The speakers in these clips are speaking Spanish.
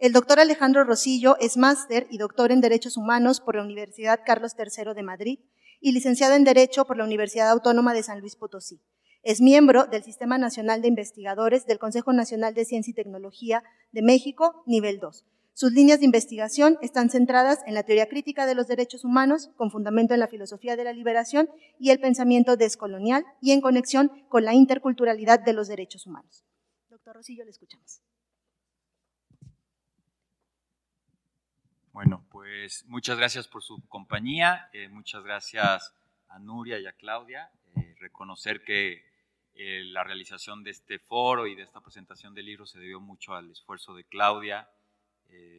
El doctor Alejandro Rosillo es máster y doctor en Derechos Humanos por la Universidad Carlos III de Madrid y licenciado en Derecho por la Universidad Autónoma de San Luis Potosí. Es miembro del Sistema Nacional de Investigadores del Consejo Nacional de Ciencia y Tecnología de México, nivel 2. Sus líneas de investigación están centradas en la teoría crítica de los derechos humanos, con fundamento en la filosofía de la liberación y el pensamiento descolonial, y en conexión con la interculturalidad de los derechos humanos. Doctor Rosillo, le escuchamos. Bueno, pues muchas gracias por su compañía, eh, muchas gracias a Nuria y a Claudia. Eh, reconocer que eh, la realización de este foro y de esta presentación del libro se debió mucho al esfuerzo de Claudia,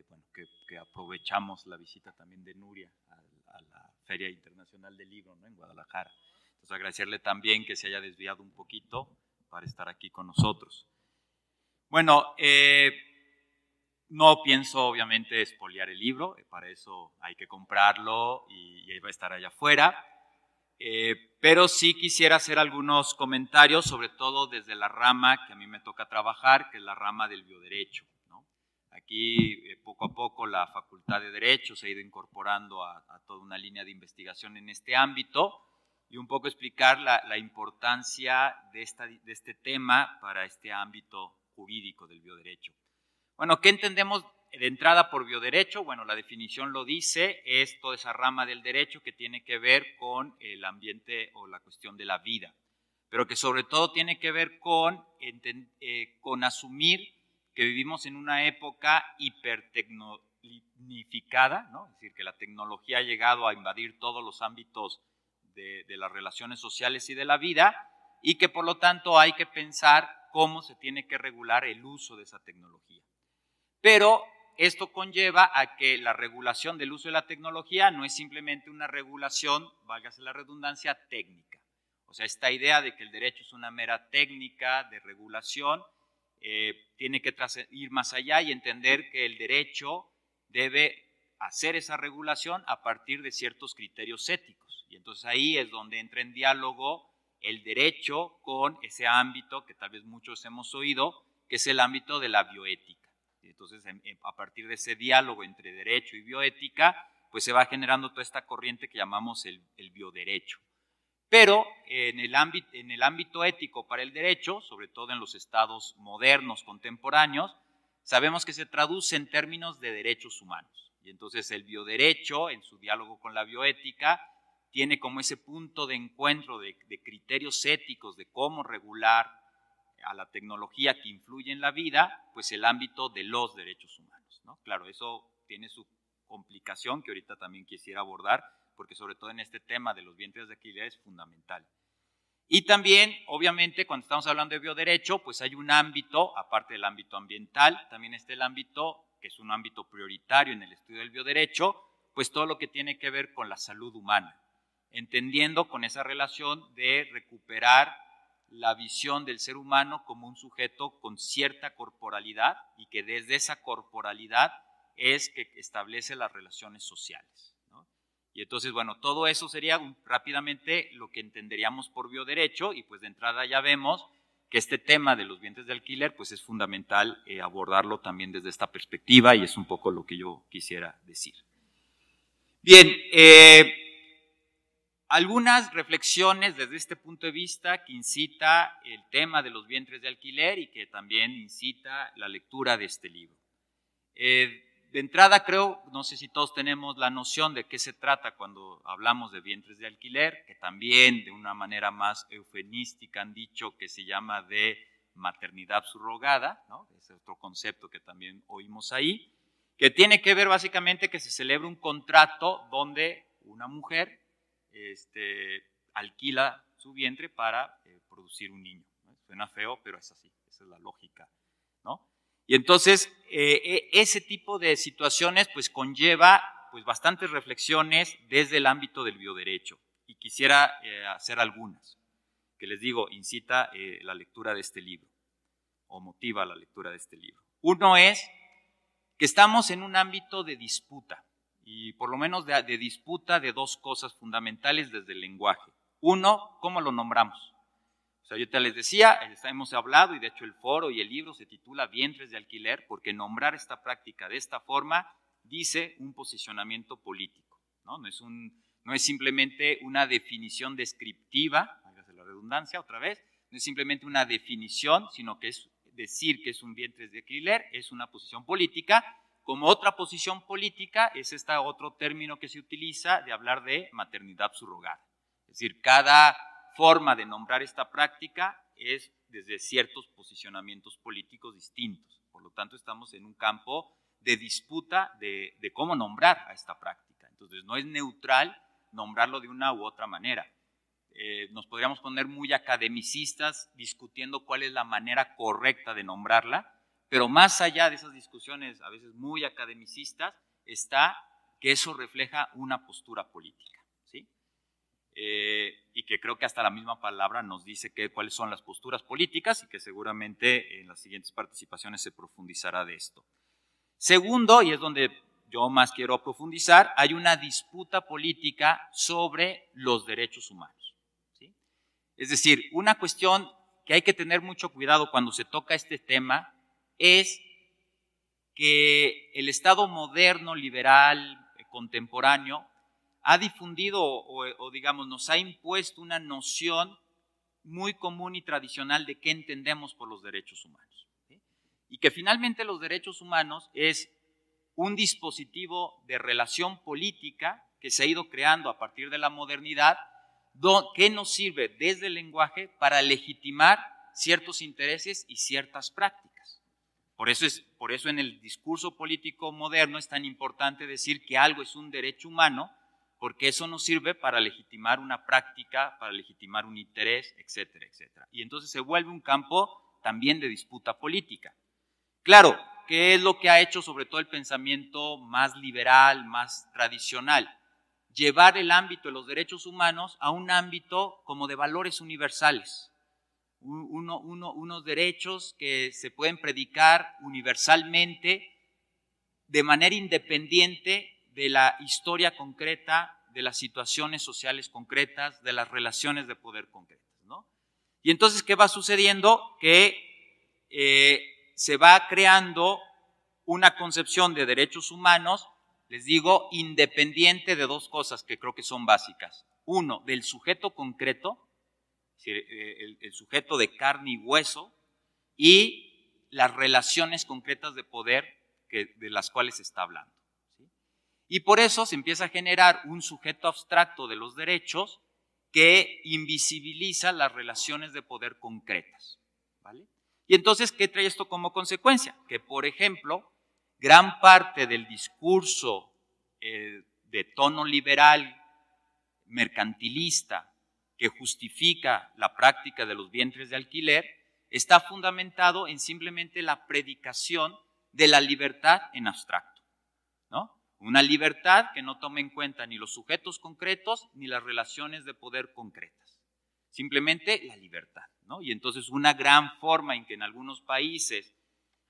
bueno, que, aprovechamos la visita también de Nuria a, la Feria Internacional del Libro ¿no? en Guadalajara. Entonces agradecerle también que se haya desviado un poquito para estar aquí con nosotros. Bueno, eh, no pienso obviamente espoliar el libro, eh, para eso hay que comprarlo y, va a estar allá afuera. Eh, pero sí quisiera hacer algunos comentarios, sobre todo desde la rama que a mí me toca trabajar, que es la rama del bioderecho. Aquí, eh, poco a poco, la Facultad de Derecho se ha ido incorporando a, toda una línea de investigación en este ámbito y un poco explicar la, importancia de, de este tema para este ámbito jurídico del bioderecho. Bueno, ¿qué entendemos de entrada por bioderecho? Bueno, la definición lo dice, es toda esa rama del derecho que tiene que ver con el ambiente o la cuestión de la vida, pero que sobre todo tiene que ver con, eh, con asumir que vivimos en una época hipertecnificada, ¿no? es decir, que la tecnología ha llegado a invadir todos los ámbitos de, de las relaciones sociales y de la vida, y que por lo tanto hay que pensar cómo se tiene que regular el uso de esa tecnología. Pero esto conlleva a que la regulación del uso de la tecnología no es simplemente una regulación, válgase la redundancia, técnica. O sea, esta idea de que el derecho es una mera técnica de regulación eh, tiene que ir más allá y entender que el derecho debe hacer esa regulación a partir de ciertos criterios éticos. Y entonces ahí es donde entra en diálogo el derecho con ese ámbito que tal vez muchos hemos oído, que es el ámbito de la bioética. Entonces, a partir de ese diálogo entre derecho y bioética, pues se va generando toda esta corriente que llamamos el, bioderecho. Pero en el, ámbito, ético para el derecho, sobre todo en los estados modernos, contemporáneos, sabemos que se traduce en términos de derechos humanos. Y entonces el bioderecho, en su diálogo con la bioética, tiene como ese punto de encuentro de criterios éticos de cómo regular a la tecnología que influye en la vida, pues el ámbito de los derechos humanos. ¿no? Claro, eso tiene su complicación que ahorita también quisiera abordar, porque sobre todo en este tema de los vientres de alquiler es fundamental. Y también, obviamente, cuando estamos hablando de bioderecho, pues hay un ámbito, aparte del ámbito ambiental, también está el ámbito, que es un ámbito prioritario en el estudio del bioderecho, pues todo lo que tiene que ver con la salud humana, entendiendo con esa relación de recuperar la visión del ser humano como un sujeto con cierta corporalidad y que desde esa corporalidad es que establece las relaciones sociales. Y entonces, bueno, todo eso sería rápidamente lo que entenderíamos por bioderecho y pues de entrada ya vemos que este tema de los vientres de alquiler pues es fundamental eh, abordarlo también desde esta perspectiva y es un poco lo que yo quisiera decir. Bien, eh, algunas reflexiones desde este punto de vista que incita el tema de los vientres de alquiler y que también incita la lectura de este libro. Eh, de entrada creo, no sé si todos tenemos la noción de qué se trata cuando hablamos de vientres de alquiler, que también de una manera más eufemística han dicho que se llama de maternidad subrogada, ¿no? es otro concepto que también oímos ahí, que tiene que ver básicamente que se celebra un contrato donde una mujer este, alquila su vientre para eh, producir un niño. Suena feo, pero es así, esa es la lógica. ¿no? Y entonces, eh, e, ese tipo de situaciones pues conlleva pues bastantes reflexiones desde el ámbito del bioderecho. Y quisiera eh, hacer algunas, que les digo, incita la lectura de este libro, o motiva la lectura de este libro. Uno es que estamos en un ámbito de disputa y por lo menos de, disputa de dos cosas fundamentales desde el lenguaje. Uno, ¿cómo lo nombramos? sea, yo te les decía, hemos hablado y de hecho el foro y el libro se titula Vientres de alquiler porque nombrar esta práctica de esta forma dice un posicionamiento político, ¿no? No es, un, no es simplemente una definición descriptiva, hágase la redundancia otra vez, no es simplemente una definición, sino que es decir que es un vientre de alquiler, es una posición política. Como otra posición política es este otro término que se utiliza de hablar de maternidad subrogada. Es decir, cada forma de nombrar esta práctica es desde ciertos posicionamientos políticos distintos. Por lo tanto, estamos en un campo de disputa de, cómo nombrar a esta práctica. Entonces, no es neutral nombrarlo de una u otra manera. Eh, nos podríamos poner muy academicistas discutiendo cuál es la manera correcta de nombrarla, pero más allá de esas discusiones a veces muy academicistas está que eso refleja una postura política. Eh, y que creo que hasta la misma palabra nos dice que, cuáles son las posturas políticas y que seguramente en las siguientes participaciones se profundizará de esto. Segundo, y es donde yo más quiero profundizar, hay una disputa política sobre los derechos humanos. Es decir, una cuestión que hay que tener mucho cuidado cuando se toca este tema es que el Estado moderno, liberal, contemporáneo, ha difundido o, digamos nos ha impuesto una noción muy común y tradicional de qué entendemos por los derechos humanos. Y que finalmente los derechos humanos es un dispositivo de relación política que se ha ido creando a partir de la modernidad, que nos sirve desde el lenguaje para legitimar ciertos intereses y ciertas prácticas. Por eso, es, por eso en el discurso político moderno es tan importante decir que algo es un derecho humano, porque eso nos sirve para legitimar una práctica, para legitimar un interés, etcétera, etcétera. Y entonces se vuelve un campo también de disputa política. Claro, ¿qué es lo que ha hecho sobre todo el pensamiento más liberal, más tradicional? Llevar el ámbito de los derechos humanos a un ámbito como de valores universales, unos derechos que se pueden predicar universalmente de manera independiente de la historia concreta, de las situaciones sociales concretas, de las relaciones de poder concretas. ¿no? Y entonces, ¿qué va sucediendo? Que eh, se va creando una concepción de derechos humanos, les digo, independiente de dos cosas que creo que son básicas. Uno, del sujeto concreto, eh, el, sujeto de carne y hueso, y las relaciones concretas de poder de las cuales se está hablando. Y por eso se empieza a generar un sujeto abstracto de los derechos que invisibiliza las relaciones de poder concretas. Y entonces, ¿qué trae esto como consecuencia? Que, por ejemplo, gran parte del discurso eh, de tono liberal, mercantilista, que justifica la práctica de los vientres de alquiler, está fundamentado en simplemente la predicación de la libertad en abstracto. ¿no? Una libertad que no tome en cuenta ni los sujetos concretos ni las relaciones de poder concretas. Simplemente la libertad. ¿no? Y entonces una gran forma en que en algunos países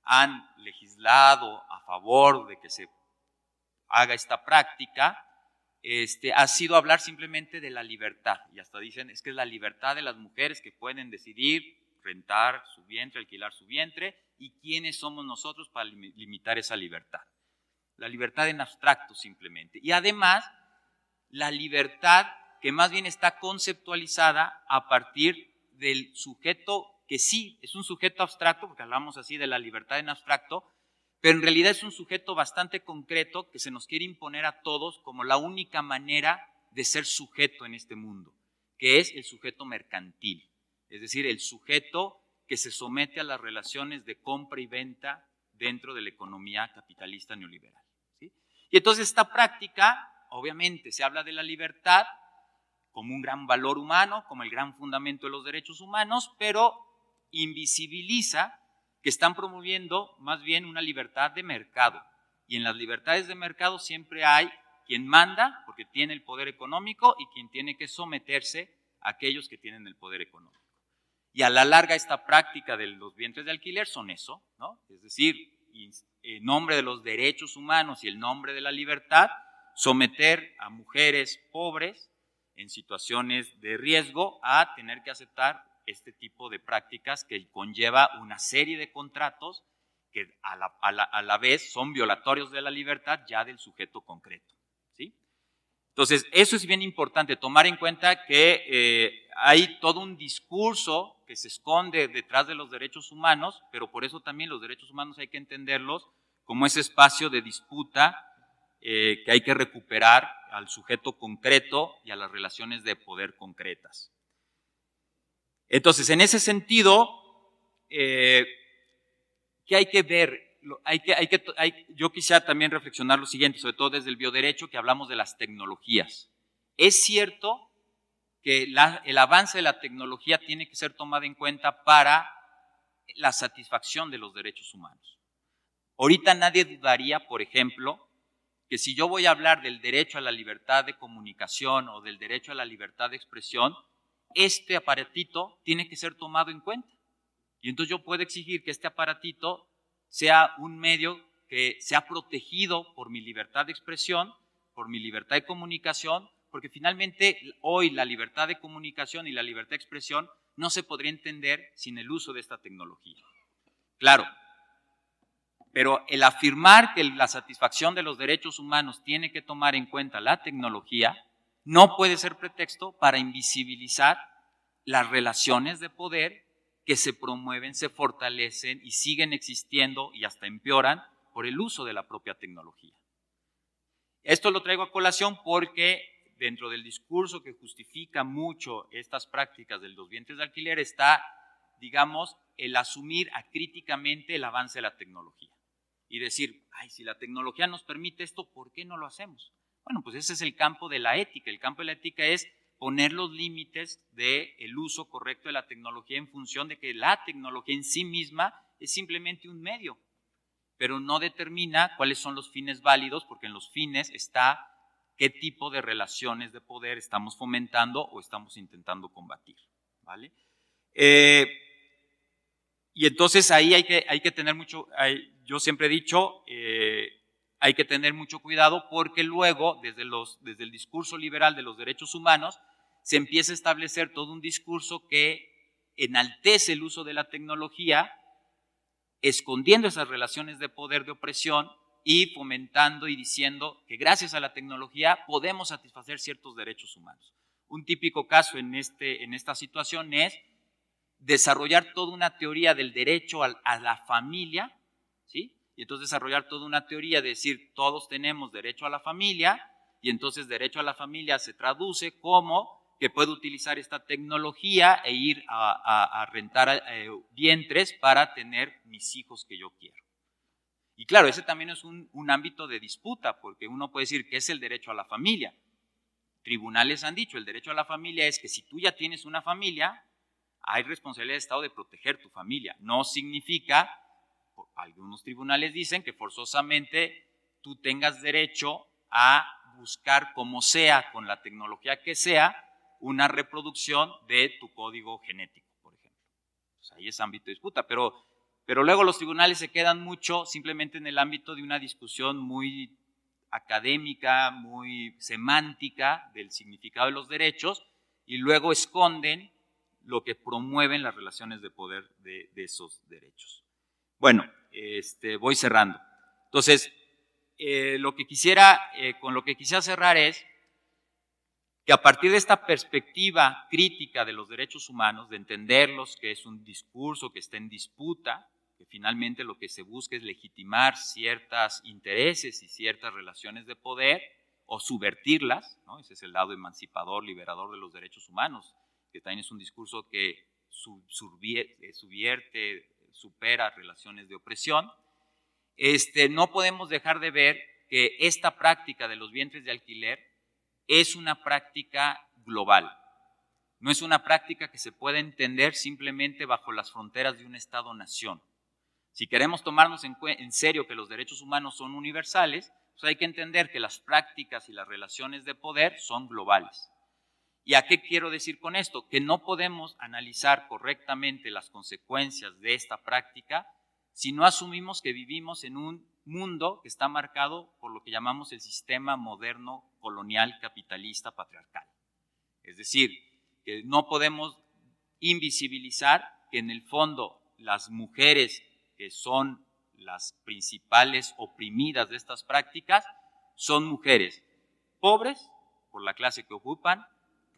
han legislado a favor de que se haga esta práctica, este, ha sido hablar simplemente de la libertad. Y hasta dicen, es que es la libertad de las mujeres que pueden decidir rentar su vientre, alquilar su vientre, y quiénes somos nosotros para limitar esa libertad la libertad en abstracto simplemente. Y además, la libertad que más bien está conceptualizada a partir del sujeto que sí es un sujeto abstracto, porque hablamos así de la libertad en abstracto, pero en realidad es un sujeto bastante concreto que se nos quiere imponer a todos como la única manera de ser sujeto en este mundo, que es el sujeto mercantil, es decir, el sujeto que se somete a las relaciones de compra y venta dentro de la economía capitalista neoliberal. Y entonces esta práctica, obviamente, se habla de la libertad como un gran valor humano, como el gran fundamento de los derechos humanos, pero invisibiliza que están promoviendo más bien una libertad de mercado. Y en las libertades de mercado siempre hay quien manda, porque tiene el poder económico, y quien tiene que someterse a aquellos que tienen el poder económico. Y a la larga esta práctica de los vientres de alquiler son eso, ¿no? Es decir, en nombre de los derechos humanos y el nombre de la libertad, someter a mujeres pobres en situaciones de riesgo a tener que aceptar este tipo de prácticas que conlleva una serie de contratos que a la, a la, vez son violatorios de la libertad ya del sujeto concreto. ¿sí? Entonces, eso es bien importante, tomar en cuenta que eh, hay todo un discurso que se esconde detrás de los derechos humanos, pero por eso también los derechos humanos hay que entenderlos como ese espacio de disputa eh, que hay que recuperar al sujeto concreto y a las relaciones de poder concretas. Entonces, en ese sentido, eh, ¿qué hay que ver? Hay que, hay que, yo quisiera también reflexionar lo siguiente, sobre todo desde el bioderecho, que hablamos de las tecnologías. Es cierto que el avance de la tecnología tiene que ser tomado en cuenta para la satisfacción de los derechos humanos. Ahorita nadie dudaría, por ejemplo, que si yo voy a hablar del derecho a la libertad de comunicación o del derecho a la libertad de expresión, este aparatito tiene que ser tomado en cuenta. Y entonces yo puedo exigir que este aparatito sea un medio que sea protegido por mi libertad de expresión, por mi libertad de comunicación, porque finalmente hoy la libertad de comunicación y la libertad de expresión no se podría entender sin el uso de esta tecnología. Claro, pero el afirmar que la satisfacción de los derechos humanos tiene que tomar en cuenta la tecnología no puede ser pretexto para invisibilizar las relaciones de poder que se promueven, se fortalecen y siguen existiendo y hasta empeoran por el uso de la propia tecnología. Esto lo traigo a colación porque dentro del discurso que justifica mucho estas prácticas de los vientres de alquiler está, digamos, el asumir acríticamente el avance de la tecnología y decir, ay, si la tecnología nos permite esto, ¿por qué no lo hacemos? Bueno, pues ese es el campo de la ética. El campo de la ética es poner los límites del el uso correcto de la tecnología en función de que la tecnología en sí misma es simplemente un medio, pero no determina cuáles son los fines válidos, porque en los fines está qué tipo de relaciones de poder estamos fomentando o estamos intentando combatir. ¿vale? Eh, y entonces ahí hay que, hay que tener mucho, yo siempre he dicho, eh, hay que tener mucho cuidado porque luego, desde, el discurso liberal de los derechos humanos, se empieza a establecer todo un discurso que enaltece el uso de la tecnología, escondiendo esas relaciones de poder, de opresión, y fomentando y diciendo que gracias a la tecnología podemos satisfacer ciertos derechos humanos. Un típico caso en, este, esta situación es desarrollar toda una teoría del derecho a la familia, ¿sí? Y entonces desarrollar toda una teoría de decir todos tenemos derecho a la familia y entonces derecho a la familia se traduce como que puedo utilizar esta tecnología e ir a, rentar eh, vientres para tener mis hijos que yo quiero. Y claro, ese también es un, ámbito de disputa, porque uno puede decir que es el derecho a la familia. Tribunales han dicho, el derecho a la familia es que si tú ya tienes una familia, hay responsabilidad de Estado de proteger tu familia. No significa, algunos tribunales dicen que forzosamente tú tengas derecho a buscar como sea, con la tecnología que sea, una reproducción de tu código genético, por ejemplo. Pues ahí es ámbito de disputa, pero pero luego los tribunales se quedan mucho simplemente en el ámbito de una discusión muy académica, muy semántica del significado de los derechos y luego esconden lo que promueven las relaciones de poder de, esos derechos. Bueno, este, voy cerrando. Entonces, eh, lo que quisiera, eh, con lo que quisiera cerrar es que a partir de esta perspectiva crítica de los derechos humanos, de entenderlos que es un discurso que está en disputa, que finalmente lo que se busca es legitimar ciertos intereses y ciertas relaciones de poder o subvertirlas, ¿no? ese es el lado emancipador, liberador de los derechos humanos, que también es un discurso que eh, subvierte, supera relaciones de opresión. Este, no podemos dejar de ver que esta práctica de los vientres de alquiler es una práctica global. No es una práctica que se pueda entender simplemente bajo las fronteras de un Estado-nación. Si queremos tomarnos en, serio que los derechos humanos son universales, pues hay que entender que las prácticas y las relaciones de poder son globales. ¿Y a qué quiero decir con esto? Que no podemos analizar correctamente las consecuencias de esta práctica si no asumimos que vivimos en un mundo que está marcado por lo que llamamos el sistema moderno colonial capitalista patriarcal. Es decir, que no podemos invisibilizar que en el fondo las mujeres que son las principales oprimidas de estas prácticas son mujeres pobres por la clase que ocupan,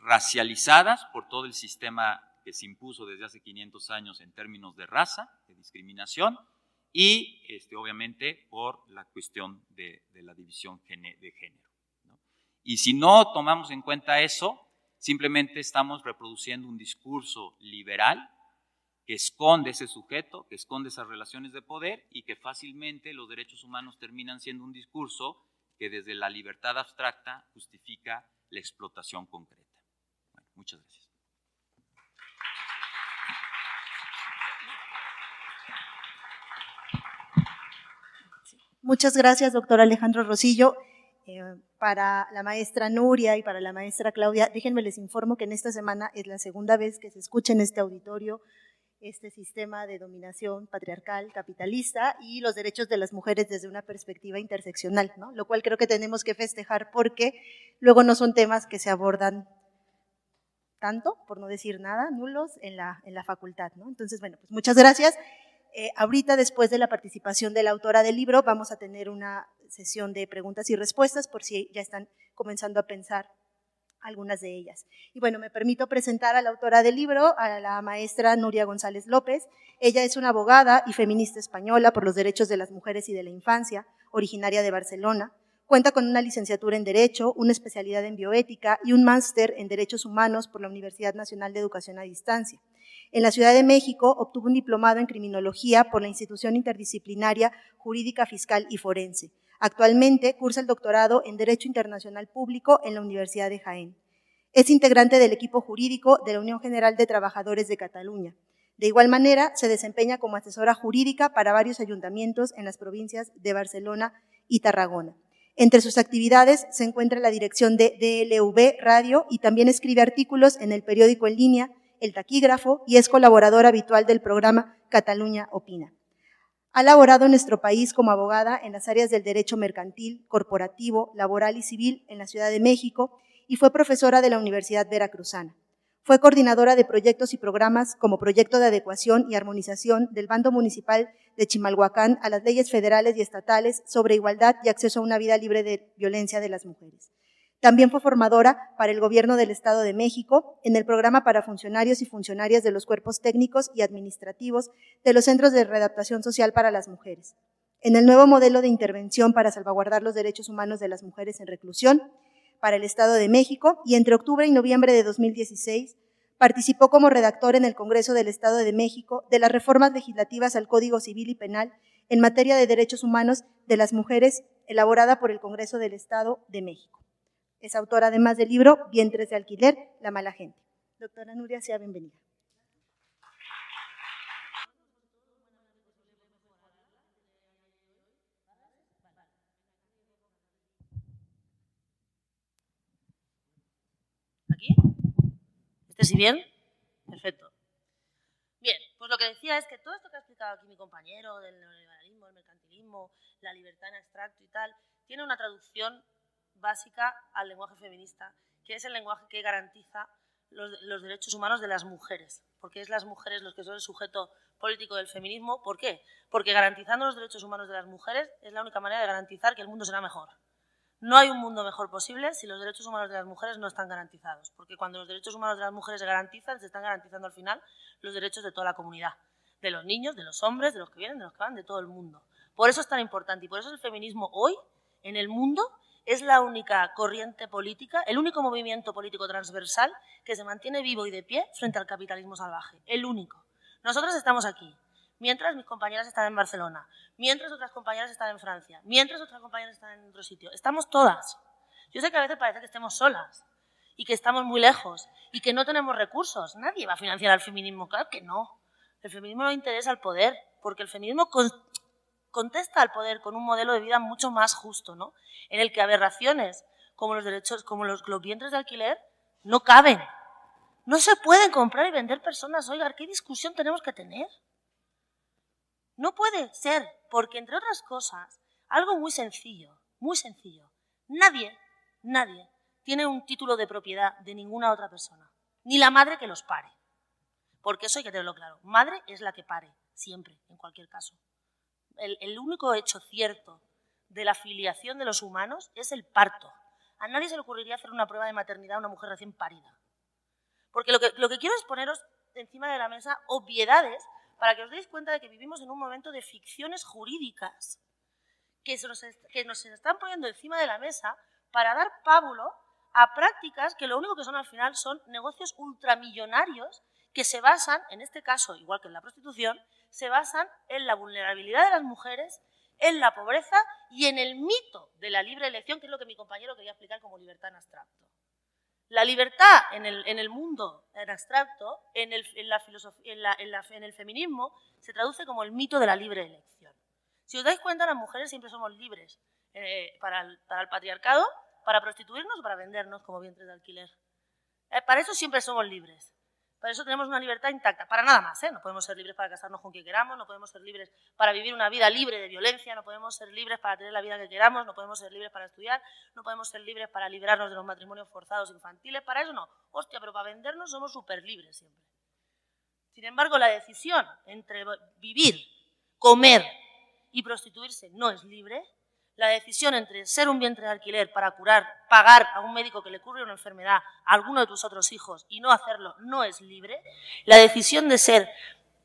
racializadas por todo el sistema que se impuso desde hace 500 años en términos de raza, de discriminación, y este, obviamente por la cuestión de, la división de género. Y si no tomamos en cuenta eso, simplemente estamos reproduciendo un discurso liberal que esconde ese sujeto, que esconde esas relaciones de poder y que fácilmente los derechos humanos terminan siendo un discurso que desde la libertad abstracta justifica la explotación concreta. Muchas gracias. Muchas gracias, doctor Alejandro Rosillo. Eh, para la maestra Nuria y para la maestra Claudia, déjenme les informo que en esta semana es la segunda vez que se escucha en este auditorio este sistema de dominación patriarcal, capitalista y los derechos de las mujeres desde una perspectiva interseccional, ¿no? lo cual creo que tenemos que festejar porque luego no son temas que se abordan tanto, por no decir nada, nulos en la, en la facultad. ¿no? Entonces, bueno, pues muchas gracias. Eh, ahorita, después de la participación de la autora del libro, vamos a tener una sesión de preguntas y respuestas por si ya están comenzando a pensar algunas de ellas. Y bueno, me permito presentar a la autora del libro, a la maestra Nuria González López. Ella es una abogada y feminista española por los derechos de las mujeres y de la infancia, originaria de Barcelona. Cuenta con una licenciatura en Derecho, una especialidad en Bioética y un máster en Derechos Humanos por la Universidad Nacional de Educación a Distancia. En la Ciudad de México obtuvo un diplomado en Criminología por la Institución Interdisciplinaria Jurídica Fiscal y Forense. Actualmente cursa el doctorado en Derecho Internacional Público en la Universidad de Jaén. Es integrante del equipo jurídico de la Unión General de Trabajadores de Cataluña. De igual manera, se desempeña como asesora jurídica para varios ayuntamientos en las provincias de Barcelona y Tarragona. Entre sus actividades se encuentra la dirección de DLV Radio y también escribe artículos en el periódico en línea el taquígrafo y es colaborador habitual del programa Cataluña Opina. Ha laborado en nuestro país como abogada en las áreas del derecho mercantil, corporativo, laboral y civil en la Ciudad de México y fue profesora de la Universidad Veracruzana. Fue coordinadora de proyectos y programas como proyecto de adecuación y armonización del bando municipal de Chimalhuacán a las leyes federales y estatales sobre igualdad y acceso a una vida libre de violencia de las mujeres. También fue formadora para el Gobierno del Estado de México en el programa para funcionarios y funcionarias de los cuerpos técnicos y administrativos de los Centros de Readaptación Social para las Mujeres. En el nuevo modelo de intervención para salvaguardar los derechos humanos de las mujeres en reclusión para el Estado de México y entre octubre y noviembre de 2016 participó como redactor en el Congreso del Estado de México de las reformas legislativas al Código Civil y Penal en materia de derechos humanos de las mujeres elaborada por el Congreso del Estado de México. Es autora además del libro Vientres de alquiler, la mala gente. Doctora Nuria, sea bienvenida. ¿Aquí? ¿Este sí bien? Perfecto. Bien, pues lo que decía es que todo esto que ha explicado aquí mi compañero del neoliberalismo, el mercantilismo, la libertad en abstracto y tal, tiene una traducción básica al lenguaje feminista, que es el lenguaje que garantiza los, derechos humanos de las mujeres, porque es las mujeres los que son el sujeto político del feminismo. ¿Por qué? Porque garantizando los derechos humanos de las mujeres es la única manera de garantizar que el mundo será mejor. No hay un mundo mejor posible si los derechos humanos de las mujeres no están garantizados, porque cuando los derechos humanos de las mujeres se garantizan, se están garantizando al final los derechos de toda la comunidad, de los niños, de los hombres, de los que vienen, de los que van, de todo el mundo. Por eso es tan importante y por eso el feminismo hoy en el mundo es la única corriente política, el único movimiento político transversal que se mantiene vivo y de pie frente al capitalismo salvaje. El único. Nosotros estamos aquí, mientras mis compañeras están en Barcelona, mientras otras compañeras están en Francia, mientras otras compañeras están en otro sitio. Estamos todas. Yo sé que a veces parece que estemos solas y que estamos muy lejos y que no tenemos recursos. Nadie va a financiar al feminismo, claro que no. El feminismo no interesa al poder, porque el feminismo contesta al poder con un modelo de vida mucho más justo, ¿no? En el que aberraciones como los derechos, como los, los vientres de alquiler, no caben. No se pueden comprar y vender personas. Oiga, ¿qué discusión tenemos que tener? No puede ser, porque entre otras cosas, algo muy sencillo, muy sencillo. Nadie, nadie tiene un título de propiedad de ninguna otra persona, ni la madre que los pare. Porque eso hay que tenerlo claro. Madre es la que pare, siempre, en cualquier caso. El, único hecho cierto de la filiación de los humanos es el parto. A nadie se le ocurriría hacer una prueba de maternidad a una mujer recién parida. Porque lo que, lo que quiero es poneros encima de la mesa obviedades para que os deis cuenta de que vivimos en un momento de ficciones jurídicas que, nos, que nos están poniendo encima de la mesa para dar pábulo a prácticas que lo único que son al final son negocios ultramillonarios que se basan, en este caso, igual que en la prostitución, se basan en la vulnerabilidad de las mujeres, en la pobreza y en el mito de la libre elección, que es lo que mi compañero quería explicar como libertad en abstracto. La libertad en el, mundo en abstracto, en el, en, la en, el feminismo, se traduce como el mito de la libre elección. Si os dais cuenta, las mujeres siempre somos libres eh, para, el, para, el, patriarcado, para prostituirnos o para vendernos como vientres de alquiler. Eh, para eso siempre somos libres. Para eso tenemos una libertad intacta, para nada más. ¿eh? No podemos ser libres para casarnos con quien queramos, no podemos ser libres para vivir una vida libre de violencia, no podemos ser libres para tener la vida que queramos, no podemos ser libres para estudiar, no podemos ser libres para librarnos de los matrimonios forzados infantiles. Para eso no. Hostia, pero para vendernos somos súper libres siempre. Sin embargo, la decisión entre vivir, comer y prostituirse no es libre, la decisión entre ser un vientre de alquiler para curar, pagar a un médico que le cure una enfermedad a alguno de tus otros hijos y no hacerlo no es libre, la decisión de ser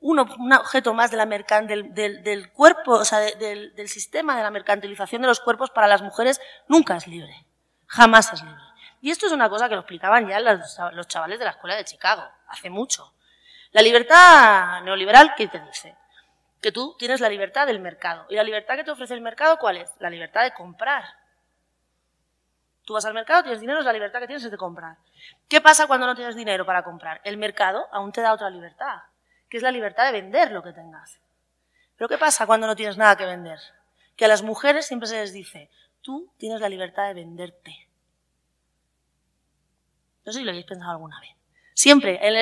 un, objeto más de la del, cuerpo, o sea, del, sistema de la mercantilización de los cuerpos para las mujeres nunca es libre, jamás es libre. Y esto es una cosa que lo explicaban ya los chavales de la escuela de Chicago, hace mucho. La libertad neoliberal, ¿qué te dice? Que tú tienes la libertad del mercado. ¿Y la libertad que te ofrece el mercado cuál es? La libertad de comprar. Tú vas al mercado, tienes dinero, es la libertad que tienes de comprar. ¿Qué pasa cuando no tienes dinero para comprar? El mercado aún te da otra libertad, que es la libertad de vender lo que tengas. Pero ¿qué pasa cuando no tienes nada que vender? Que a las mujeres siempre se les dice, tú tienes la libertad de venderte. No sé si lo habéis pensado alguna vez. Siempre, en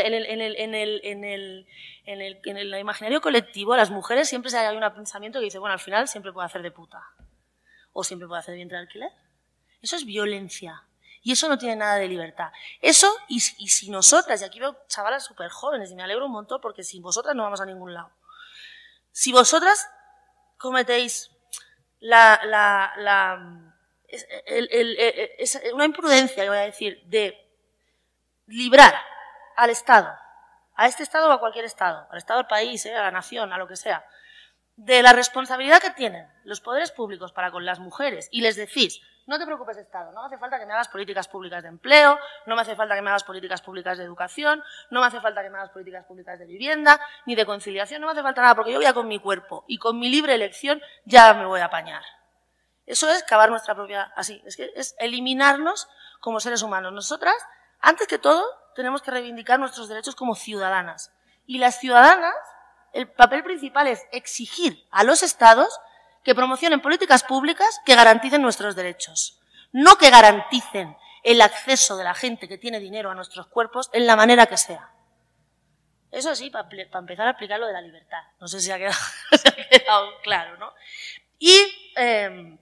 el, imaginario colectivo, las mujeres siempre hay un pensamiento que dice, bueno, al final siempre puede hacer de puta. O siempre puede hacer de vientre de alquiler. Eso es violencia. Y eso no tiene nada de libertad. Eso, y, si nosotras, y aquí veo chavalas súper jóvenes, y me alegro un montón porque sin vosotras no vamos a ningún lado. Si vosotras cometéis la, la, la, es una imprudencia, voy a decir, de librar al Estado, a este Estado o a cualquier Estado, al Estado del país, eh, a la nación, a lo que sea, de la responsabilidad que tienen los poderes públicos para con las mujeres y les decís, no te preocupes Estado, no hace falta que me hagas políticas públicas de empleo, no me hace falta que me hagas políticas públicas de educación, no me hace falta que me hagas políticas públicas de vivienda, ni de conciliación, no me hace falta nada, porque yo voy a con mi cuerpo y con mi libre elección ya me voy a apañar. Eso es cavar nuestra propia, así, es que es eliminarnos como seres humanos. Nosotras, antes que todo, tenemos que reivindicar nuestros derechos como ciudadanas. Y las ciudadanas, el papel principal es exigir a los estados que promocionen políticas públicas que garanticen nuestros derechos, no que garanticen el acceso de la gente que tiene dinero a nuestros cuerpos en la manera que sea. Eso sí, para, empezar a aplicar lo de la libertad. No sé si ha quedado, claro, ¿no? Y em,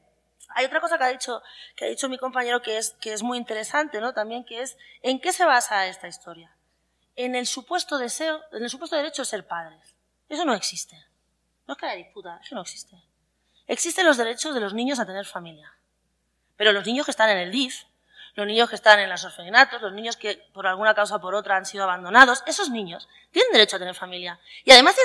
hay otra cosa que ha dicho, que ha dicho mi compañero que es, que es muy interesante, ¿no? También que es, ¿en qué se basa esta historia? En el supuesto deseo, en el supuesto derecho de ser padres. Eso no existe. No es que haya disputa, eso no existe. Existen los derechos de los niños a tener familia. Pero los niños que están en el DIF, los niños que están en los orfanatos, los niños que por alguna causa o por otra han sido abandonados, esos niños tienen derecho a tener familia. Y además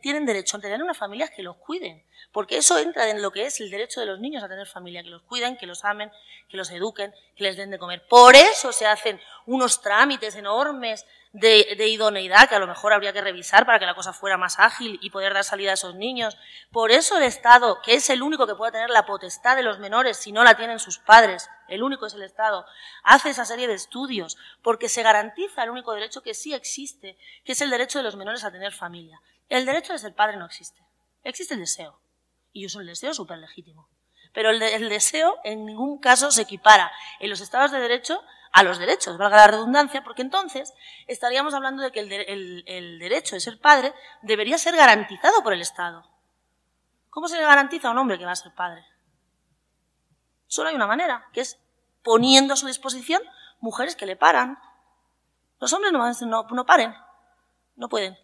tienen, derecho a tener una familia que los cuiden. Porque eso entra en lo que es el derecho de los niños a tener familia, que los cuiden, que los amen, que los eduquen, que les den de comer. Por eso se hacen unos trámites enormes de, idoneidad que a lo mejor habría que revisar para que la cosa fuera más ágil y poder dar salida a esos niños. Por eso el Estado, que es el único que puede tener la potestad de los menores si no la tienen sus padres, el único es el Estado, hace esa serie de estudios porque se garantiza el único derecho que sí existe, que es el derecho de los menores a tener familia. El derecho de ser padre no existe. Existe el deseo. Y soy el deseo súper legítimo. Pero el, el deseo en ningún caso se equipara en los estados de derecho a los derechos, valga la redundancia, porque entonces estaríamos hablando de que el, derecho de ser padre debería ser garantizado por el Estado. ¿Cómo se le garantiza a un hombre que va a ser padre? Solo hay una manera, que es poniendo a su disposición mujeres que le paran. Los hombres no, no, no paren. No pueden.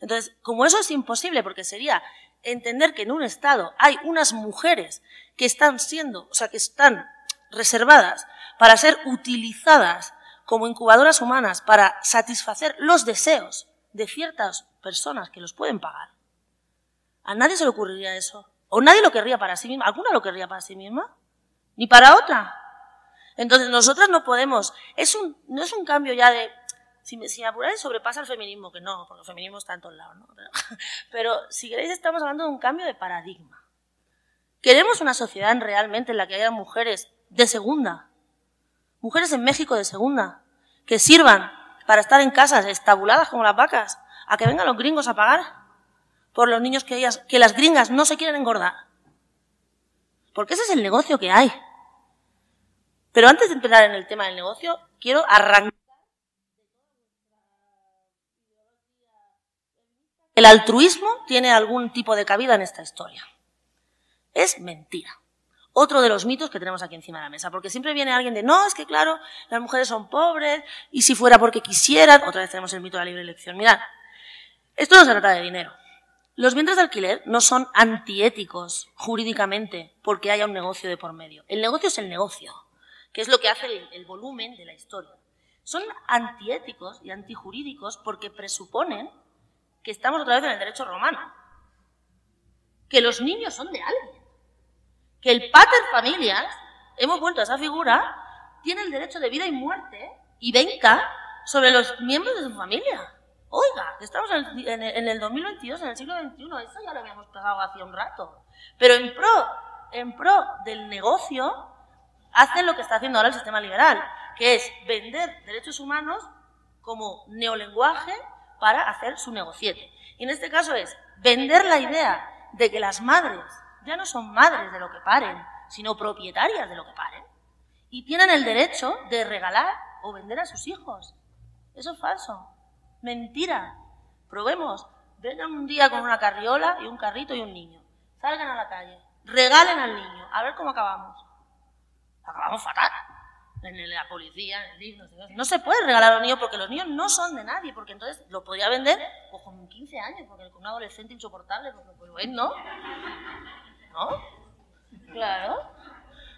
Entonces, como eso es imposible, porque sería entender que en un Estado hay unas mujeres que están siendo, o sea, que están reservadas para ser utilizadas como incubadoras humanas para satisfacer los deseos de ciertas personas que los pueden pagar. A nadie se le ocurriría eso. O nadie lo querría para sí misma. ¿Alguna lo querría para sí misma? Ni para otra. Entonces nosotras no podemos. Es un, no es un cambio ya de si, me, si apuráis sobrepasa el feminismo, que no, porque el feminismo está en todos lados, ¿no? Pero, si queréis estamos hablando de un cambio de paradigma. Queremos una sociedad realmente en la que haya mujeres de segunda, mujeres en México de segunda, que sirvan para estar en casas estabuladas como las vacas, a que vengan los gringos a pagar por los niños que, ellas, que las gringas no se quieren engordar. Porque ese es el negocio que hay. Pero antes de empezar en el tema del negocio, quiero arrancar el altruismo tiene algún tipo de cabida en esta historia. Es mentira. Otro de los mitos que tenemos aquí encima de la mesa, porque siempre viene alguien de, no, es que claro, las mujeres son pobres, y si fuera porque quisieran, otra vez tenemos el mito de la libre elección. Mirad, esto no se trata de dinero. Los vientres de alquiler no son antiéticos jurídicamente porque haya un negocio de por medio. El negocio es el negocio, que es lo que hace el, volumen de la historia. Son antiéticos y antijurídicos porque presuponen que estamos otra vez en el derecho romano. Que los niños son de alguien. Que el pater familias, hemos vuelto a esa figura, tiene el derecho de vida y muerte y venga sobre los miembros de su familia. Oiga, estamos en el, 2022, en el siglo XXI, eso ya lo habíamos pasado hace un rato. Pero en pro, en pro del negocio, hacen lo que está haciendo ahora el sistema liberal, que es vender derechos humanos como neolenguaje para hacer su negociete. Y en este caso es vender la idea de que las madres ya no son madres de lo que paren, sino propietarias de lo que paren. Y tienen el derecho de regalar o vender a sus hijos. Eso es falso. Mentira. Probemos. Vengan un día con una carriola y un carrito y un niño. Salgan a la calle. Regalen al niño. A ver cómo acabamos. Acabamos fatal en la policía. No se puede regalar a los niños porque los niños no son de nadie, porque entonces lo podría vender pues, con 15 años, porque con un adolescente insoportable, pues, pues ¿no? ¿No? Claro.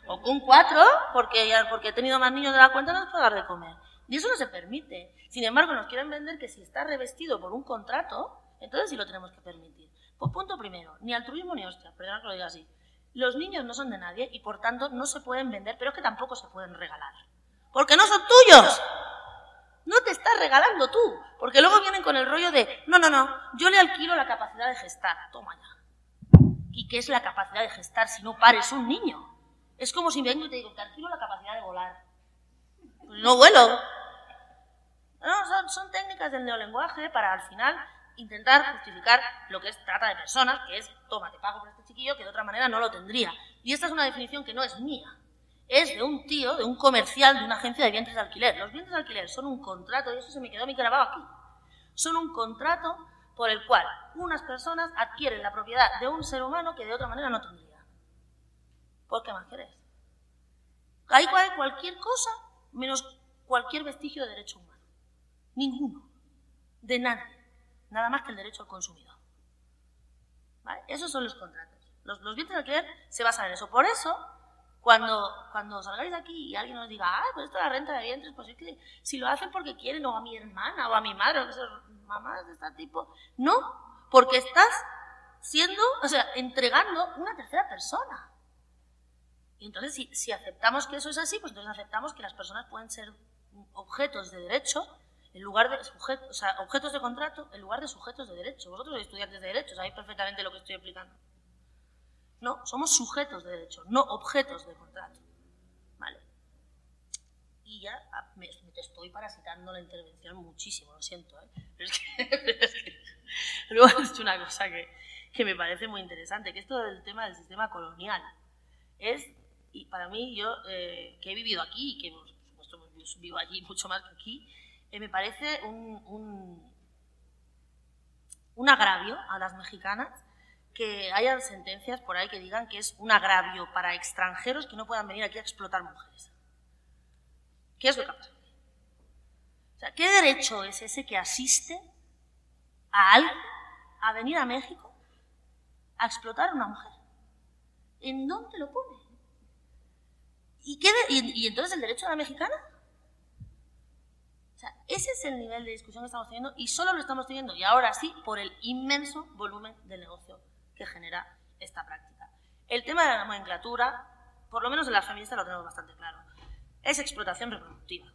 O con cuatro, porque, ya, porque he tenido más niños de la cuenta, no les puedo dar de comer. Y eso no se permite. Sin embargo, nos quieren vender que si está revestido por un contrato, entonces sí lo tenemos que permitir. Pues punto primero, ni altruismo ni hostia, perdón que lo diga así. Los niños no son de nadie y por tanto no se pueden vender, pero es que tampoco se pueden regalar. Porque no son tuyos. No te estás regalando tú. Porque luego vienen con el rollo de, no, no, no, yo le alquilo la capacidad de gestar. Toma ya. ¿Y qué es la capacidad de gestar si no pares un niño? Es como si vengo y te digo, te alquilo la capacidad de volar. No vuelo. No, son, son técnicas del neolenguaje para al final intentar justificar lo que es trata de personas, que es, toma, te pago por este chiquillo, que de otra manera no lo tendría. Y esta es una definición que no es mía, es de un tío, de un comercial de una agencia de vientres de alquiler. Los vientres de alquiler son un contrato, y eso se me quedó a mi grabado aquí, son un contrato por el cual unas personas adquieren la propiedad de un ser humano que de otra manera no tendría. ¿Por qué más querés? Ahí cualquier cosa menos cualquier vestigio de derecho humano. Ninguno. De nadie nada más que el derecho al consumidor. ¿Vale? Esos son los contratos. Los, los bienes de alquiler se basan en eso. Por eso, cuando, cuando salgáis de aquí y alguien nos diga, ah, pues esto es la renta de vientres, pues es que si lo hacen porque quieren, o a mi hermana, o a mi madre, o son mamás de este tipo. No, porque estás siendo, o sea, entregando una tercera persona. Y entonces, si, si aceptamos que eso es así, pues entonces aceptamos que las personas pueden ser objetos de derecho en lugar de sujetos, o sea, objetos de contrato en lugar de sujetos de derecho. Vosotros sois estudiantes de derecho, sabéis perfectamente lo que estoy explicando. No, somos sujetos de derecho, no objetos de contrato. ¿Vale? Y ya ah, me, te estoy parasitando la intervención muchísimo, lo siento, ¿eh? Pero es que, luego he dicho una cosa que, que me parece muy interesante, que esto del tema del sistema colonial es, y para mí, yo eh, que he vivido aquí, y que por supuesto vivo allí mucho más que aquí, eh, me parece un, un, agravio a las mexicanas que hayan sentencias por ahí que digan que es un agravio para extranjeros que no puedan venir aquí a explotar mujeres. ¿Qué es lo que pasa? O sea, ¿qué derecho es ese que asiste a alguien a venir a México a explotar a una mujer. ¿En dónde lo pone? ¿Y, qué y, entonces el derecho a la mexicana? Ese es el nivel de discusión que estamos teniendo y solo lo estamos teniendo, y ahora sí, por el inmenso volumen de negocio que genera esta práctica. El tema de la nomenclatura, por lo menos en la feminista lo tenemos bastante claro, es explotación reproductiva